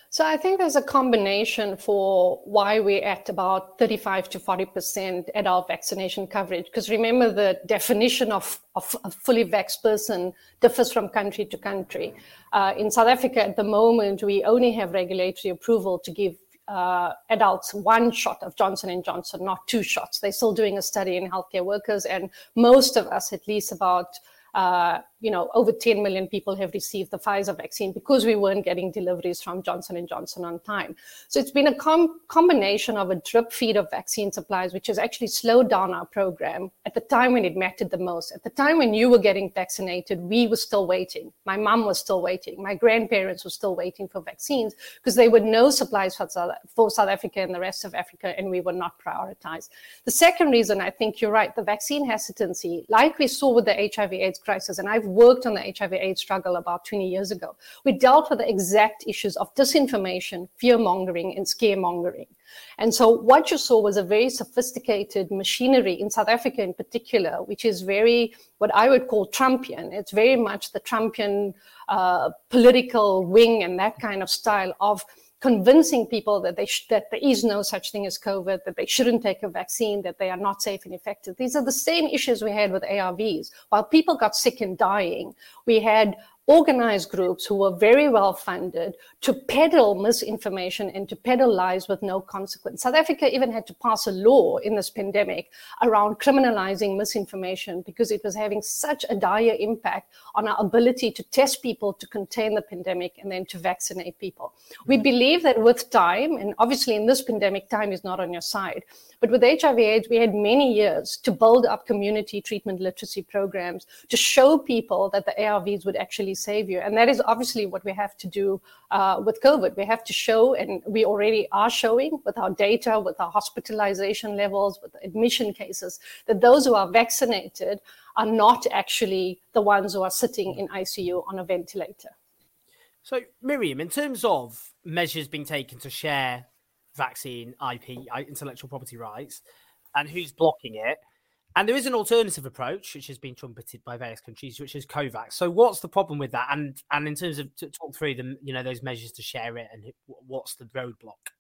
So I think there's a combination for why we're at about 35 to 40% adult vaccination coverage. Because remember, the definition of, of a fully vaxxed person differs from country to country. Uh, in South Africa, at the moment, we only have regulatory approval to give uh, adults one shot of Johnson and Johnson, not two shots. They're still doing a study in healthcare workers, and most of us, at least about uh, you know, over 10 million people have received the Pfizer vaccine because we weren't getting deliveries from Johnson and Johnson on time. So it's been a com- combination of a drip feed of vaccine supplies, which has actually slowed down our program at the time when it mattered the most. At the time when you were getting vaccinated, we were still waiting. My mom was still waiting. My grandparents were still waiting for vaccines because there were no supplies for South, for South Africa and the rest of Africa, and we were not prioritized. The second reason I think you're right, the vaccine hesitancy, like we saw with the HIV/AIDS crisis, and I've worked on the HIV AIDS struggle about 20 years ago. We dealt with the exact issues of disinformation, fear mongering, and scaremongering. And so what you saw was a very sophisticated machinery in South Africa in particular, which is very, what I would call Trumpian. It's very much the Trumpian uh, political wing and that kind of style of convincing people that they sh- that there is no such thing as COVID, that they shouldn't take a vaccine, that they are not safe and effective. These are the same issues we had with ARVs. While people got sick and dying, we had organized groups who were very well funded to peddle misinformation and to peddle lies with no consequence. South Africa even had to pass a law in this pandemic around criminalizing misinformation because it was having such a dire impact on our ability to test people to contain the pandemic and then to vaccinate people. We mm-hmm. believe that with time, and obviously in this pandemic, time is not on your side, but with HIV AIDS, we had many years to build up community treatment literacy programs to show people that the ARVs would actually save you. And that is obviously what we have to do uh, with COVID. We have to show, and we already are showing with our data, with our hospitalization levels, with admission cases, that those who are vaccinated are not actually the ones who are sitting in ICU on a ventilator. So, Miriam, in terms of measures being taken to share vaccine IP, intellectual property rights, and who's blocking it. And there is an alternative approach which has been trumpeted by various countries, which is COVAX. So, what's the problem with that? And and in terms of to talk through them, you know, those measures to share it, and what's the roadblock?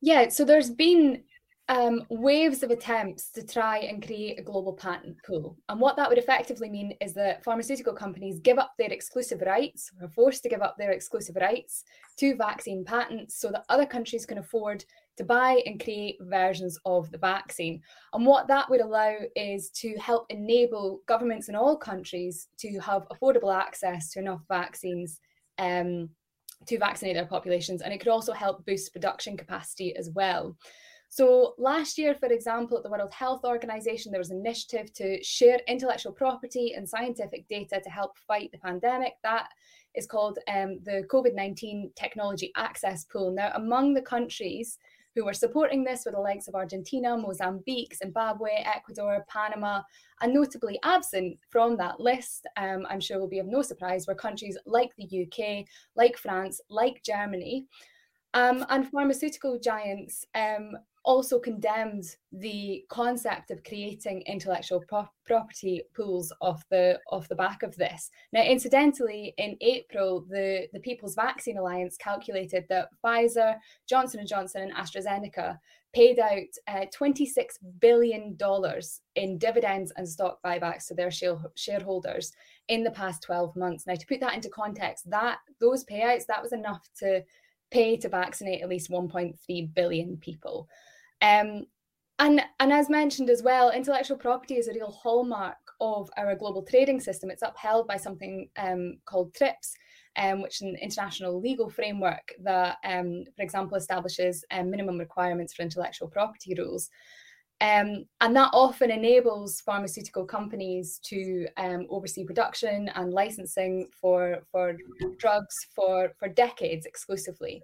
Yeah, so there's been um, waves of attempts to try and create a global patent pool. And what that would effectively mean is that pharmaceutical companies give up their exclusive rights, or are forced to give up their exclusive rights to vaccine patents so that other countries can afford to buy and create versions of the vaccine. And what that would allow is to help enable governments in all countries to have affordable access to enough vaccines. Um, to vaccinate their populations, and it could also help boost production capacity as well. So last year, for example, at the World Health Organization, there was an initiative to share intellectual property and scientific data to help fight the pandemic. That is called um, the COVID 19 Technology Access Pool. Now, among the countries who were supporting this were the likes of Argentina, Mozambique, Zimbabwe, Ecuador, Panama, and notably absent from that list, um, I'm sure will be of no surprise, were countries like the UK, like France, like Germany. Um, and pharmaceutical giants um, also condemned the concept of creating intellectual pro- property pools off the off the back of this. Now, incidentally, in April, the, the People's Vaccine Alliance calculated that Pfizer, Johnson and Johnson, and AstraZeneca paid out uh, $26 billion in dividends and stock buybacks to their shareholders in the past 12 months. Now, to put that into context, that those payouts that was enough to pay to vaccinate at least 1.3 billion people. Um, and, and as mentioned as well, intellectual property is a real hallmark of our global trading system. It's upheld by something um, called TRIPS, um, which is an international legal framework that, um, for example, establishes um, minimum requirements for intellectual property rules. Um, and that often enables pharmaceutical companies to um, oversee production and licensing for, for drugs for, for decades exclusively.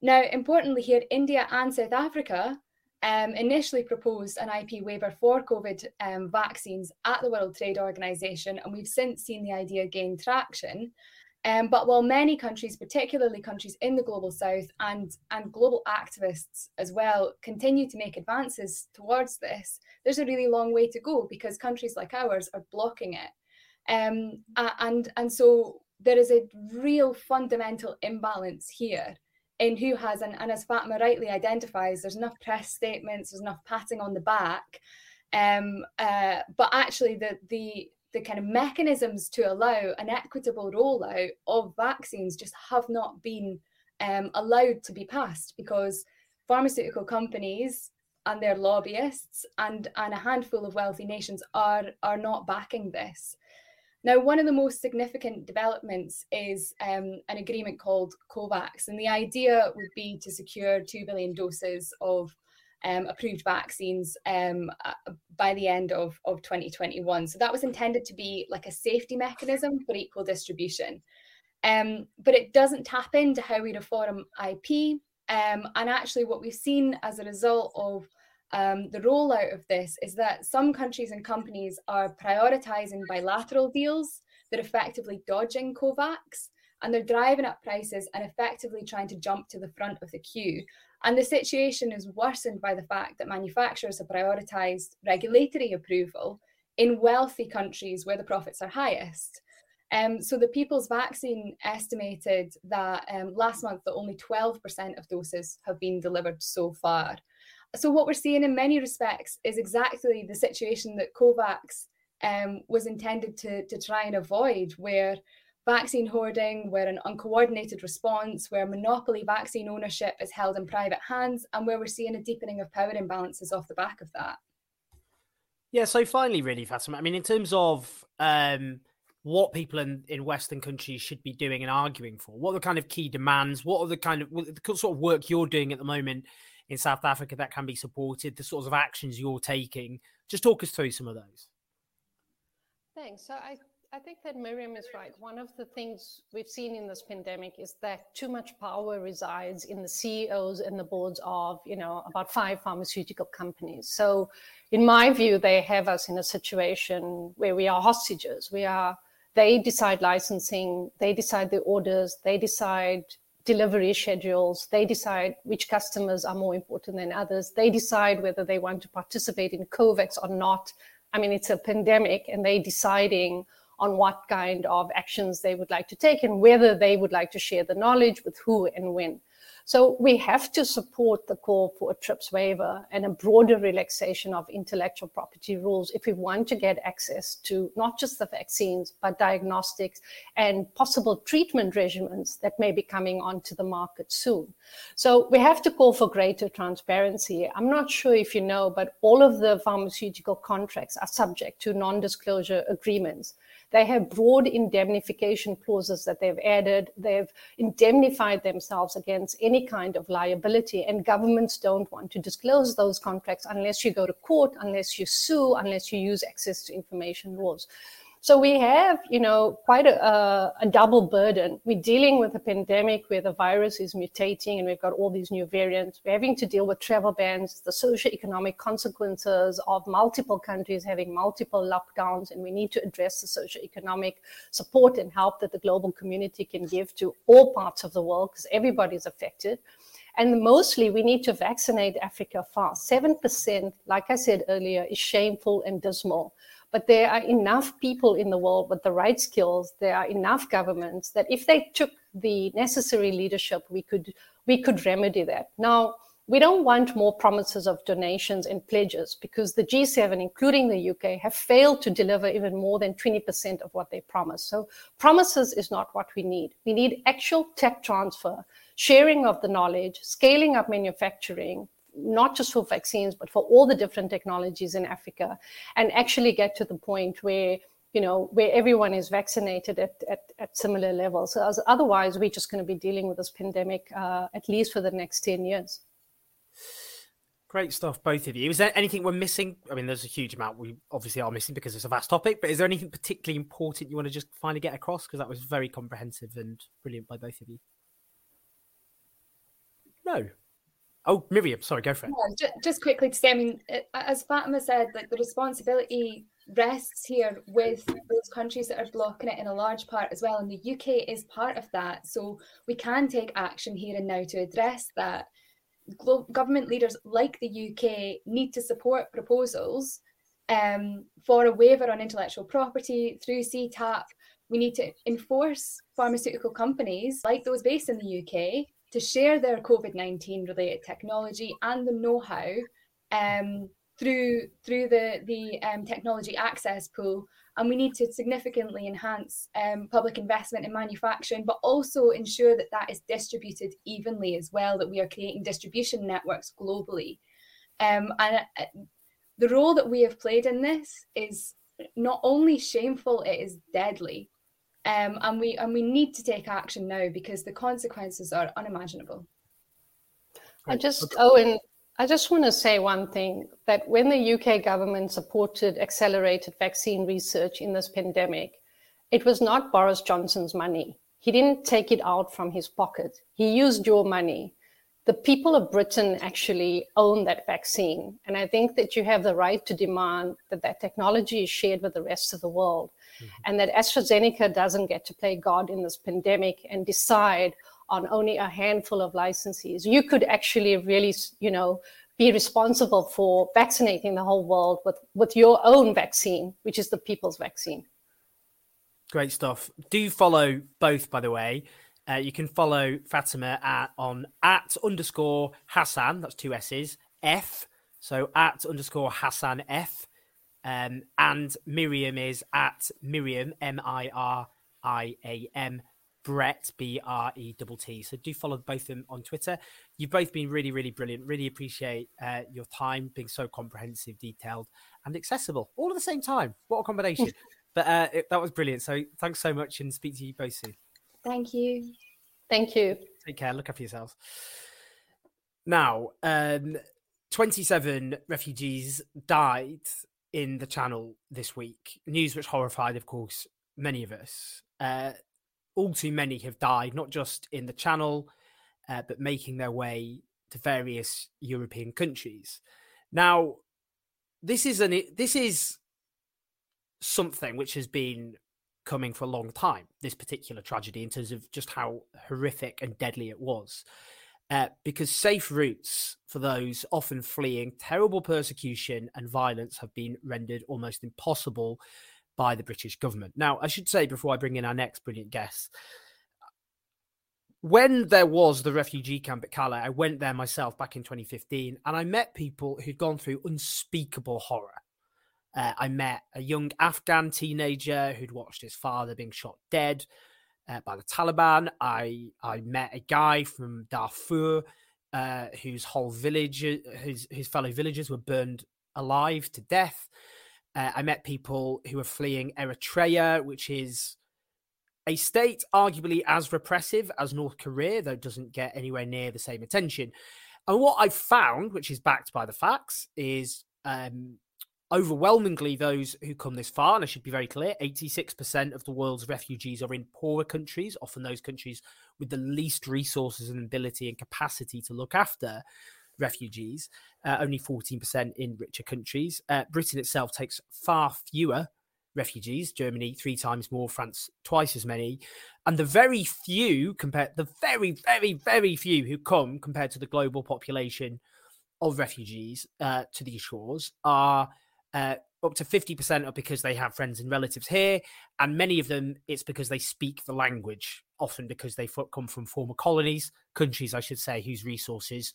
Now, importantly, here, India and South Africa um, initially proposed an IP waiver for COVID um, vaccines at the World Trade Organization, and we've since seen the idea gain traction. Um, but while many countries, particularly countries in the global south and, and global activists as well, continue to make advances towards this, there's a really long way to go because countries like ours are blocking it. Um, and, and so there is a real fundamental imbalance here in who has, and, and as Fatima rightly identifies, there's enough press statements, there's enough patting on the back. Um, uh, but actually, the, the the kind of mechanisms to allow an equitable rollout of vaccines just have not been um, allowed to be passed because pharmaceutical companies and their lobbyists and, and a handful of wealthy nations are, are not backing this. Now, one of the most significant developments is um, an agreement called COVAX, and the idea would be to secure 2 billion doses of um, approved vaccines um, uh, by the end of, of 2021. So that was intended to be like a safety mechanism for equal distribution. Um, but it doesn't tap into how we reform IP. Um, and actually, what we've seen as a result of um, the rollout of this is that some countries and companies are prioritizing bilateral deals. They're effectively dodging COVAX and they're driving up prices and effectively trying to jump to the front of the queue. And the situation is worsened by the fact that manufacturers have prioritised regulatory approval in wealthy countries where the profits are highest. Um, so the People's Vaccine estimated that um, last month that only 12% of doses have been delivered so far. So what we're seeing in many respects is exactly the situation that COVAX um, was intended to, to try and avoid, where vaccine hoarding, where an uncoordinated response, where monopoly vaccine ownership is held in private hands, and where we're seeing a deepening of power imbalances off the back of that. Yeah, so finally, really, Fatima, I mean, in terms of um, what people in, in Western countries should be doing and arguing for, what are the kind of key demands? What are the kind of the sort of work you're doing at the moment in South Africa that can be supported, the sorts of actions you're taking? Just talk us through some of those. Thanks. So I I think that Miriam is right. One of the things we've seen in this pandemic is that too much power resides in the CEOs and the boards of, you know, about five pharmaceutical companies. So, in my view, they have us in a situation where we are hostages. We are, they decide licensing, they decide the orders, they decide delivery schedules, they decide which customers are more important than others, they decide whether they want to participate in COVAX or not. I mean, it's a pandemic, and they're deciding on what kind of actions they would like to take and whether they would like to share the knowledge with who and when. So we have to support the call for a TRIPS waiver and a broader relaxation of intellectual property rules if we want to get access to not just the vaccines, but diagnostics and possible treatment regimens that may be coming onto the market soon. So we have to call for greater transparency. I'm not sure if you know, but all of the pharmaceutical contracts are subject to non-disclosure agreements. They have broad indemnification clauses that they've added. They've indemnified themselves against any kind of liability, and governments don't want to disclose those contracts unless you go to court, unless you sue, unless you use access to information laws. So we have, you know, quite a, a, double burden. We're dealing with a pandemic where the virus is mutating and we've got all these new variants. We're having to deal with travel bans, the socio-economic consequences of multiple countries having multiple lockdowns, and we need to address the socio-economic support and help that the global community can give to all parts of the world because everybody's affected. And mostly we need to vaccinate Africa fast. 7%, like I said earlier, is shameful and dismal. But there are enough people in the world with the right skills. There are enough governments that if they took the necessary leadership, we could we could remedy that. Now, we don't want more promises of donations and pledges because the G7, including the UK, have failed to deliver even more than 20% of what they promised. So, promises is not what we need. We need actual tech transfer, sharing of the knowledge, scaling up manufacturing, not just for vaccines, but for all the different technologies in Africa, and actually get to the point where you know where everyone is vaccinated at, at, at similar levels. So otherwise, we're just going to be dealing with this pandemic uh, at least for the next ten years. Great stuff, both of you. Is there anything we're missing? I mean, there's a huge amount we obviously are missing because it's a vast topic, but is there anything particularly important you want to just finally get across? Because that was very comprehensive and brilliant by both of you. No. Oh, Miriam, sorry, go for it. Yeah, just, just quickly to say, I mean, as Fatima said, like the responsibility rests here with those countries that are blocking it in a large part as well. And the UK is part of that. So we can take action here and now to address that government leaders like the UK need to support proposals um, for a waiver on intellectual property through CTAP. We need to enforce pharmaceutical companies like those based in the UK to share their COVID 19 related technology and the know how um, through, through the, the um, technology access pool and we need to significantly enhance um, public investment in manufacturing, but also ensure that that is distributed evenly as well, that we are creating distribution networks globally. Um, and uh, the role that we have played in this is not only shameful, it is deadly. Um, and we and we need to take action now because the consequences are unimaginable. I just Owen, I just want to say one thing that when the UK government supported accelerated vaccine research in this pandemic, it was not Boris Johnson's money. He didn't take it out from his pocket. He used your money. The people of Britain actually own that vaccine. And I think that you have the right to demand that that technology is shared with the rest of the world mm-hmm. and that AstraZeneca doesn't get to play God in this pandemic and decide on only a handful of licensees. You could actually really, you know, be responsible for vaccinating the whole world with, with your own vaccine, which is the people's vaccine. Great stuff. Do follow both, by the way. Uh, you can follow Fatima at on at underscore Hassan. That's two S's. F. So at underscore Hassan F. Um, and Miriam is at Miriam M I R I A M Brett, B R E T T. So do follow both of them on Twitter. You've both been really, really brilliant. Really appreciate uh, your time being so comprehensive, detailed, and accessible all at the same time. What a combination. [LAUGHS] but uh, it, that was brilliant. So thanks so much and speak to you both soon. Thank you. Thank you. Take care. Look after yourselves. Now, um, 27 refugees died in the channel this week. News which horrified, of course, many of us. Uh, all too many have died, not just in the Channel, uh, but making their way to various European countries. Now, this is an this is something which has been coming for a long time. This particular tragedy, in terms of just how horrific and deadly it was, uh, because safe routes for those often fleeing terrible persecution and violence have been rendered almost impossible by the British government. Now, I should say before I bring in our next brilliant guest, when there was the refugee camp at Calais, I went there myself back in 2015 and I met people who'd gone through unspeakable horror. Uh, I met a young Afghan teenager who'd watched his father being shot dead uh, by the Taliban. I I met a guy from Darfur uh, whose whole village, his his fellow villagers were burned alive to death. Uh, I met people who were fleeing Eritrea, which is a state arguably as repressive as North Korea, though it doesn't get anywhere near the same attention. And what I've found, which is backed by the facts, is um, overwhelmingly those who come this far, and I should be very clear 86% of the world's refugees are in poorer countries, often those countries with the least resources and ability and capacity to look after refugees, uh, only 14% in richer countries. Uh, Britain itself takes far fewer refugees, Germany three times more, France twice as many. And the very few compared, the very, very, very few who come compared to the global population of refugees uh, to these shores are uh, up to 50% are because they have friends and relatives here. And many of them, it's because they speak the language, often because they come from former colonies, countries, I should say, whose resources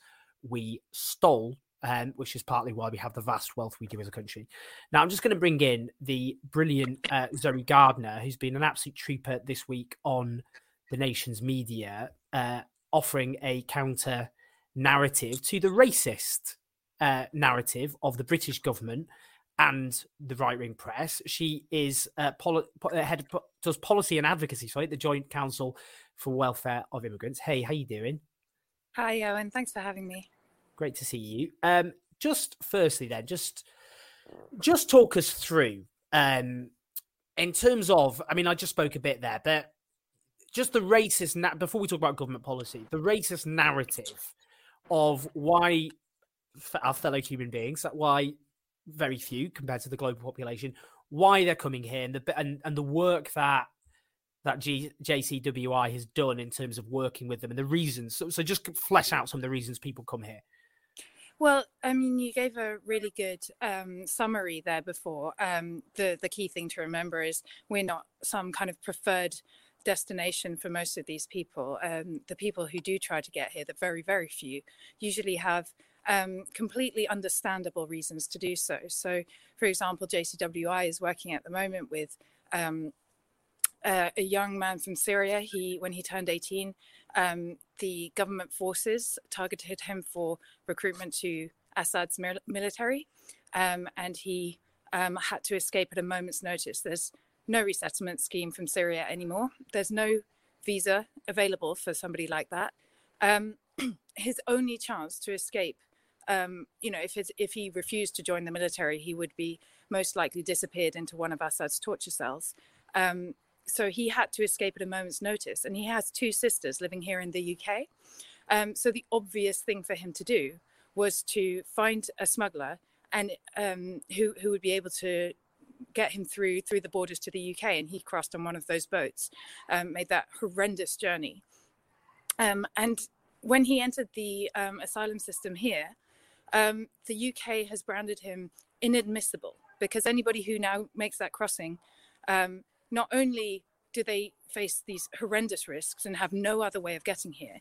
we stole, um, which is partly why we have the vast wealth we do as a country. Now, I'm just going to bring in the brilliant uh, Zoe Gardner, who's been an absolute trooper this week on the nation's media, uh, offering a counter narrative to the racist uh, narrative of the British government and the right wing press. She is uh, poli- uh, head of, does policy and advocacy, sorry, the Joint Council for Welfare of Immigrants. Hey, how you doing? Hi, Owen. Thanks for having me. Great to see you. Um, just firstly, then, just just talk us through um, in terms of. I mean, I just spoke a bit there, but just the racist. Na- before we talk about government policy, the racist narrative of why our fellow human beings, that why very few compared to the global population, why they're coming here, and the and, and the work that that G, JCWI has done in terms of working with them and the reasons. So, so just flesh out some of the reasons people come here. Well, I mean, you gave a really good um, summary there before. Um, the the key thing to remember is we're not some kind of preferred destination for most of these people. Um, the people who do try to get here, the very very few, usually have um, completely understandable reasons to do so. So, for example, JCWI is working at the moment with um, uh, a young man from Syria. He, when he turned 18, um, the government forces targeted him for recruitment to Assad's military, um, and he um, had to escape at a moment's notice. There's no resettlement scheme from Syria anymore. There's no visa available for somebody like that. Um, [CLEARS THROAT] his only chance to escape, um, you know, if if he refused to join the military, he would be most likely disappeared into one of Assad's torture cells. Um, so he had to escape at a moment's notice. And he has two sisters living here in the UK. Um, so the obvious thing for him to do was to find a smuggler and um, who who would be able to get him through through the borders to the UK. And he crossed on one of those boats, um, made that horrendous journey. Um, and when he entered the um, asylum system here, um, the UK has branded him inadmissible because anybody who now makes that crossing um, not only do they face these horrendous risks and have no other way of getting here,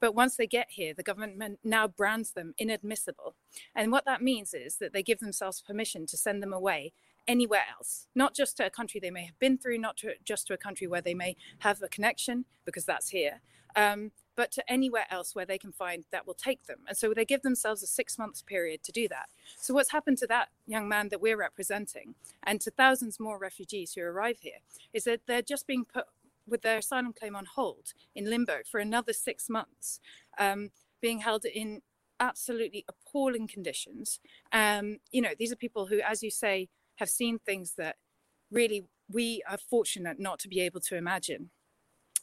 but once they get here, the government now brands them inadmissible. And what that means is that they give themselves permission to send them away anywhere else, not just to a country they may have been through, not to, just to a country where they may have a connection, because that's here, um, but to anywhere else where they can find that will take them. And so they give themselves a six months period to do that. So, what's happened to that young man that we're representing and to thousands more refugees who arrive here is that they're just being put with their asylum claim on hold in limbo for another six months, um, being held in absolutely appalling conditions. Um, you know, these are people who, as you say, have seen things that really we are fortunate not to be able to imagine.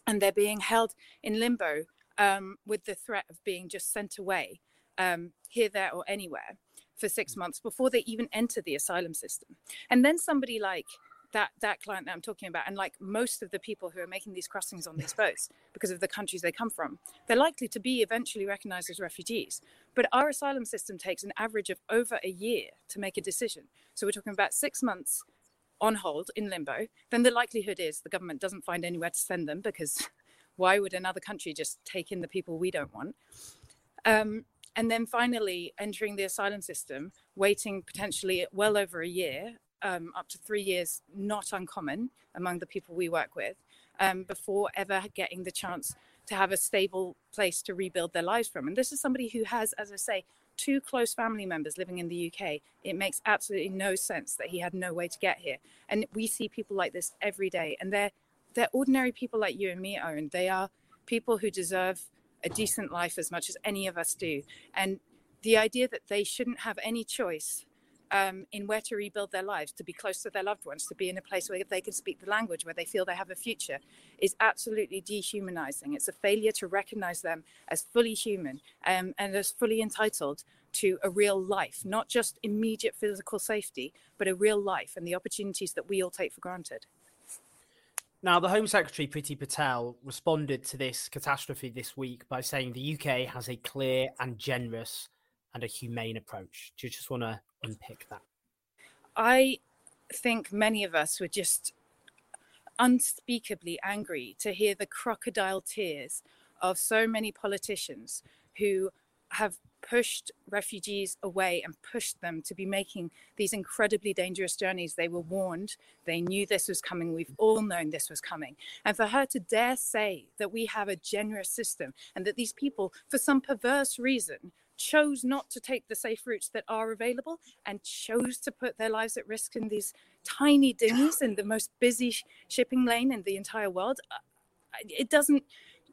And they're being held in limbo um, with the threat of being just sent away um, here, there, or anywhere for six months before they even enter the asylum system. And then somebody like that that client that I'm talking about, and like most of the people who are making these crossings on these boats because of the countries they come from, they're likely to be eventually recognized as refugees. But our asylum system takes an average of over a year to make a decision. So we're talking about six months on hold in limbo. Then the likelihood is the government doesn't find anywhere to send them because why would another country just take in the people we don't want? Um, and then finally entering the asylum system, waiting potentially well over a year, um, up to three years, not uncommon among the people we work with, um, before ever getting the chance to have a stable place to rebuild their lives from. And this is somebody who has, as I say, two close family members living in the UK. It makes absolutely no sense that he had no way to get here. And we see people like this every day, and they're they're ordinary people like you and me, Owen. They are people who deserve a decent life as much as any of us do. And the idea that they shouldn't have any choice um, in where to rebuild their lives, to be close to their loved ones, to be in a place where they can speak the language, where they feel they have a future, is absolutely dehumanizing. It's a failure to recognize them as fully human um, and as fully entitled to a real life, not just immediate physical safety, but a real life and the opportunities that we all take for granted. Now, the Home Secretary, Priti Patel, responded to this catastrophe this week by saying the UK has a clear and generous and a humane approach. Do you just want to unpick that? I think many of us were just unspeakably angry to hear the crocodile tears of so many politicians who have pushed refugees away and pushed them to be making these incredibly dangerous journeys. They were warned, they knew this was coming, we've all known this was coming. And for her to dare say that we have a generous system and that these people, for some perverse reason, chose not to take the safe routes that are available and chose to put their lives at risk in these tiny dinghies in the most busy shipping lane in the entire world, uh, it doesn't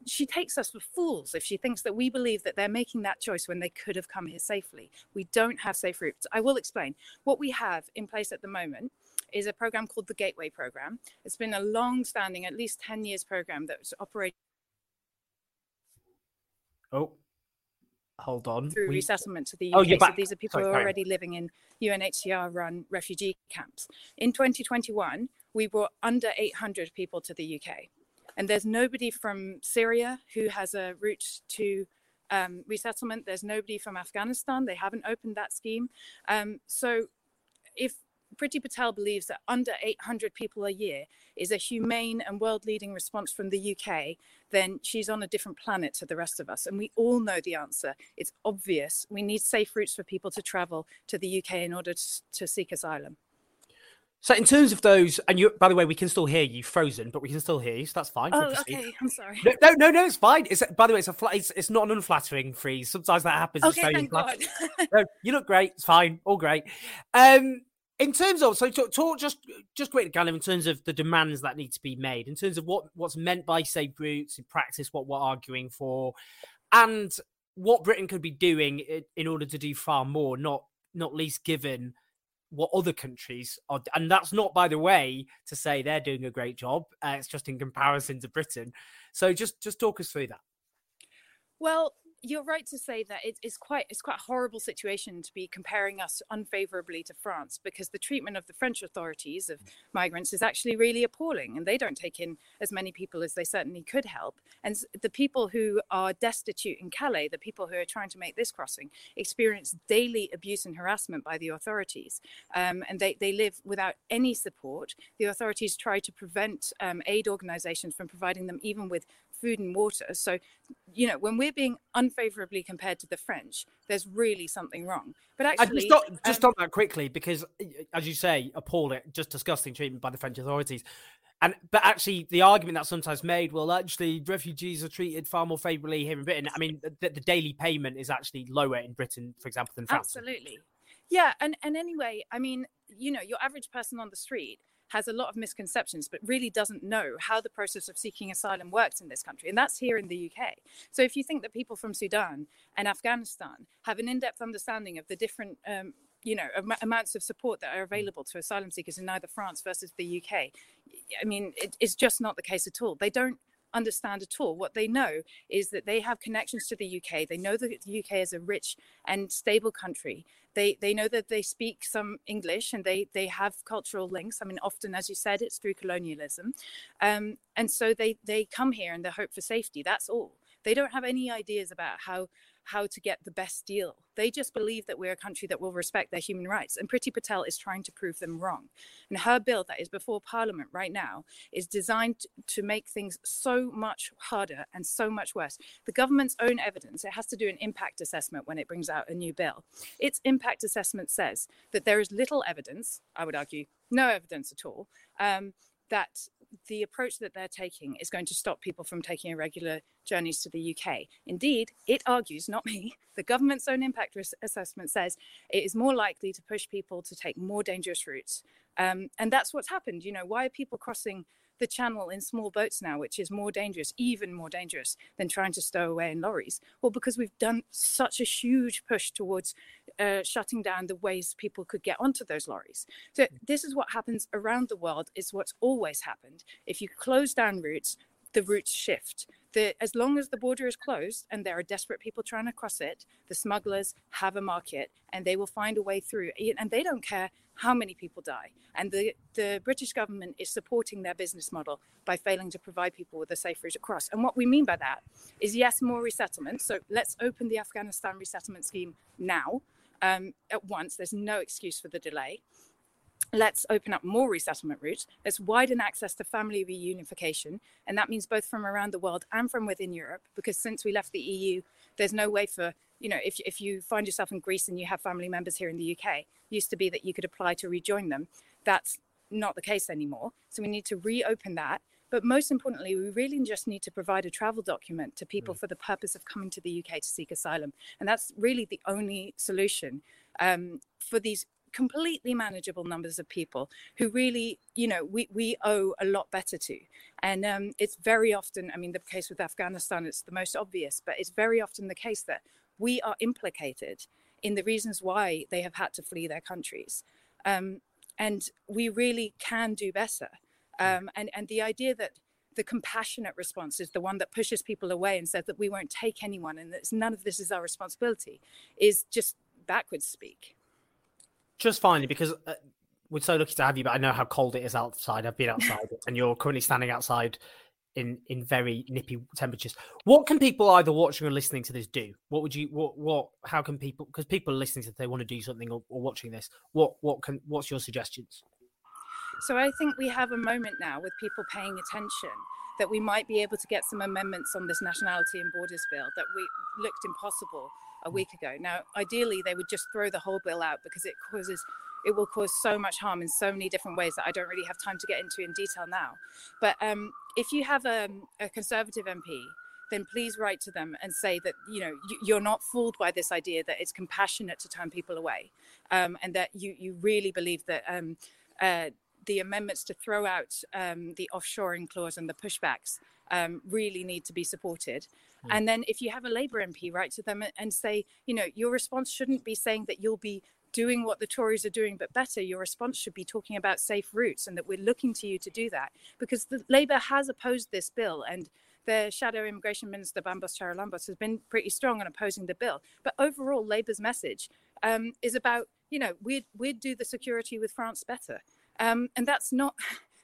she takes us for fools if she thinks that we believe that they're making that choice when they could have come here safely. We don't have safe routes. I will explain. What we have in place at the moment is a program called the Gateway Program. It's been a long standing, at least 10 years program that's operated. Oh, hold on. Through We- resettlement to the Oh, UK. you're so these are people Sorry, who are on. already living in UNHCR run refugee camps. In 2021, we brought under 800 people to the UK. And there's nobody from Syria who has a route to um, resettlement. There's nobody from Afghanistan. They haven't opened that scheme. Um, so if Priti Patel believes that under 800 people a year is a humane and world leading response from the UK, then she's on a different planet to the rest of us. And we all know the answer. It's obvious. We need safe routes for people to travel to the UK in order to, to seek asylum. So in terms of those, and you, by the way, we can still hear you frozen, but we can still hear you, so that's fine. Oh, okay. I'm sorry. No, no, no, no, it's fine. It's by the way, it's a flat. It's, it's not an unflattering freeze. Sometimes that happens. It's Okay, very thank God. [LAUGHS] no, you look great. It's fine. All great. Um, in terms of so talk, talk just just quickly, kind of in terms of the demands that need to be made, in terms of what what's meant by safe routes in practice, what we're arguing for, and what Britain could be doing in, in order to do far more. Not not least given what other countries are, and that's not, by the way, to say they're doing a great job. Uh, it's just in comparison to Britain. So just just talk us through that. Well, you're right to say that it, it's quite it's quite a horrible situation to be comparing us unfavorably to France because the treatment of the French authorities of migrants is actually really appalling, and they don't take in as many people as they certainly could help. And the people who are destitute in Calais, the people who are trying to make this crossing, experience daily abuse and harassment by the authorities, um, and they they live without any support. The authorities try to prevent um, aid organisations from providing them even with food and water. So, you know, when we're being unfavorably compared to the French, there's really something wrong. But actually, just, on, just um, on that quickly, because uh, as you say, appalling, just disgusting treatment by the French authorities. And but actually, the argument that's sometimes made, well, actually, refugees are treated far more favourably here in Britain. I mean, the, the daily payment is actually lower in Britain, for example, than France. Absolutely. Yeah, and and anyway, I mean, you know, your average person on the street has a lot of misconceptions, but really doesn't know how the process of seeking asylum works in this country, and that's here in the UK. So if you think that people from Sudan and Afghanistan have an in-depth understanding of the different um, you know am- amounts of support that are available to asylum seekers in either France versus the UK. I mean, it, it's just not the case at all. They don't understand at all. What they know is that they have connections to the UK. They know that the UK is a rich and stable country. They they know that they speak some English and they they have cultural links. I mean, often, as you said, it's through colonialism, um, and so they they come here in the hope for safety. That's all. They don't have any ideas about how how to get the best deal. They just believe that we're a country that will respect their human rights. And Priti Patel is trying to prove them wrong. And her bill that is before Parliament right now is designed to make things so much harder and so much worse. The government's own evidence, it has to do an impact assessment when it brings out a new bill. Its impact assessment says that there is little evidence, I would argue, no evidence at all, um, that the approach that they're taking is going to stop people from taking irregular journeys to the UK. Indeed, it argues, not me, [LAUGHS] the government's own impact assessment says it is more likely to push people to take more dangerous routes. Um, and that's what's happened. You know, why are people crossing the channel in small boats now, which is more dangerous, even more dangerous than trying to stow away in lorries? Well, because we've done such a huge push towards uh, shutting down the ways people could get onto those lorries. So this is what happens around the world. It's what's always happened. If you close down routes, the routes shift. The, as long as the border is closed and there are desperate people trying to cross it, the smugglers have a market and they will find a way through. And they don't care how many people die. And the, the British government is supporting their business model by failing to provide people with a safe route across. And what we mean by that is yes, more resettlement. So let's open the Afghanistan resettlement scheme now um, at once. There's no excuse for the delay. Let's open up more resettlement routes. Let's widen access to family reunification. And that means both from around the world and from within Europe, because since we left the EU, there's no way for, you know, if, if you find yourself in Greece and you have family members here in the UK, used to be that you could apply to rejoin them. That's not the case anymore. So we need to reopen that. But most importantly, we really just need to provide a travel document to people for the purpose of coming to the UK to seek asylum. And that's really the only solution um, for these completely manageable numbers of people who really, you know, we, we owe a lot better to. And um, it's very often, I mean, the case with Afghanistan, it's the most obvious, but it's very often the case that we are implicated in the reasons why they have had to flee their countries. Um, and we really can do better. Um, and, and the idea that the compassionate response is the one that pushes people away and says that we won't take anyone and that none of this is our responsibility is just backwards speak. Just finally, because uh, we're so lucky to have you, but I know how cold it is outside. I've been outside, [LAUGHS] and you're currently standing outside in in very nippy temperatures. What can people either watching or listening to this do? What would you what what how can people because people are listening to this, they want to do something or, or watching this. What what can what's your suggestions? So I think we have a moment now with people paying attention that we might be able to get some amendments on this nationality and borders bill that we looked impossible a week ago. Now, ideally, they would just throw the whole bill out because it causes it will cause so much harm in so many different ways that I don't really have time to get into in detail now. But um, if you have a, a, Conservative MP, then please write to them and say that you know you're not fooled by this idea that it's compassionate to turn people away, um, and that you you really believe that. Um, uh, the amendments to throw out um, the offshoring clause and the pushbacks um, really need to be supported. Mm. And then if you have a Labour MP, write to them and say, you know, your response shouldn't be saying that you'll be doing what the Tories are doing, but better. Your response should be talking about safe routes and that we're looking to you to do that because the Labour has opposed this bill and the shadow immigration minister Bambos Charalambous has been pretty strong on opposing the bill. But overall, Labour's message um, is about you know we'd we'd do the security with France better, um, and that's not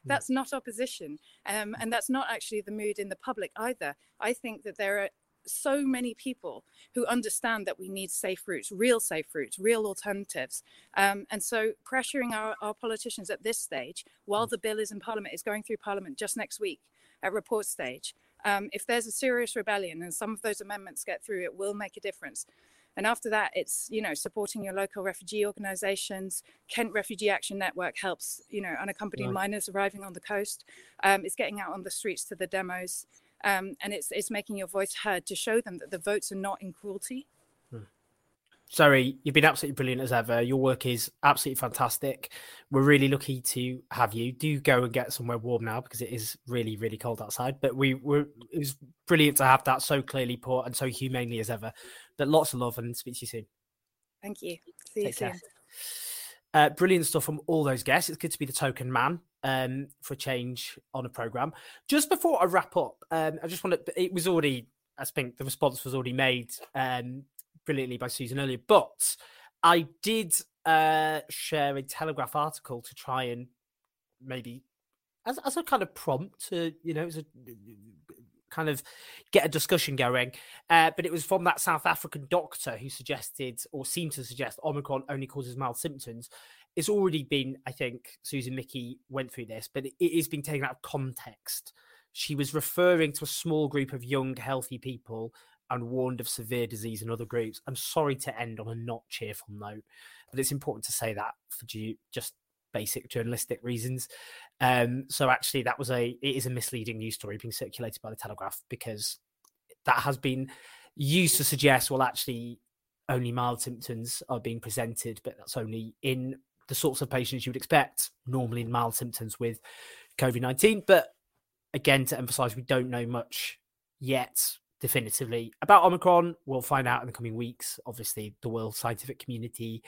that's not opposition, um, and that's not actually the mood in the public either. I think that there are so many people who understand that we need safe routes, real safe routes, real alternatives. Um, and so pressuring our, our, politicians at this stage, while the bill is in Parliament, is going through Parliament just next week at report stage. Um, if there's a serious rebellion and some of those amendments get through, it will make a difference. And after that, it's you know supporting your local refugee organisations. Kent Refugee Action Network helps you know unaccompanied right. minors arriving on the coast. Um, it's getting out on the streets to the demos, um, and it's it's making your voice heard to show them that the votes are not in cruelty. Sorry, you've been absolutely brilliant as ever. Your work is absolutely fantastic. We're really lucky to have you. Do go and get somewhere warm now because it is really, really cold outside. But we were it was brilliant to have that so clearly put and so humanely as ever. But lots of love and speak to you soon. Thank you. See Take you soon. Uh, brilliant stuff from all those guests. It's good to be the token man um, for change on a program. Just before I wrap up, um, I just want to. It was already, I think, the response was already made um, brilliantly by Susan earlier, but I did uh, share a Telegraph article to try and maybe as, as a kind of prompt to you know as a kind of get a discussion going. Uh, but it was from that South African doctor who suggested or seemed to suggest Omicron only causes mild symptoms. It's already been, I think, Susan Michie went through this, but it is being taken out of context. She was referring to a small group of young, healthy people and warned of severe disease in other groups. I'm sorry to end on a not cheerful note, but it's important to say that for just basic journalistic reasons. Um, so actually, that was a it is a misleading news story being circulated by the Telegraph because that has been used to suggest well, actually, only mild symptoms are being presented, but that's only in the sorts of patients you would expect normally in mild symptoms with COVID nineteen. But again, to emphasise, we don't know much yet definitively about Omicron. We'll find out in the coming weeks. Obviously, the world scientific community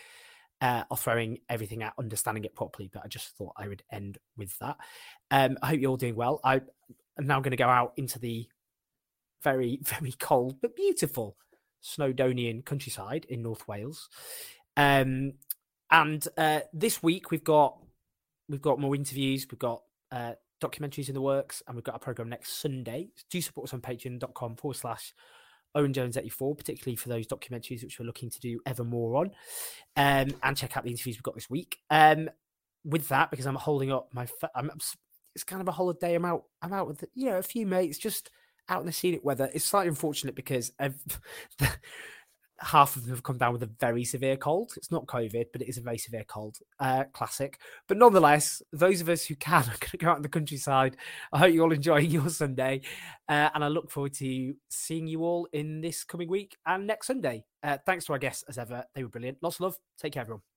uh, are throwing everything at understanding it properly. But I just thought I would end with that. Um, I hope you're all doing well. I am now going to go out into the very, [LAUGHS] very cold but beautiful Snowdonian countryside in North Wales. Um, and uh, this week we've got we've got more interviews. We've got uh, documentaries in the works, and we've got a program next Sunday. Do support us on patreon.com forward slash Owen Jones 84, particularly for those documentaries which we're looking to do ever more on. Um, and check out the interviews we've got this week. Um, with that, because I'm holding up my, I'm, it's kind of a holiday. I'm out, I'm out with, you know, a few mates, just out in the scenic weather. It's slightly unfortunate because [LAUGHS] half of them have come down with a very severe cold. It's not COVID, but it is a very severe cold. Uh, classic. But nonetheless, those of us who can [LAUGHS] are going to go out in the countryside. I hope you're all enjoying [LAUGHS] your Sunday. Uh, and I look forward to seeing you all in this coming week and next Sunday. Uh, thanks to our guests as ever. They were brilliant. Lots of love. Take care, everyone.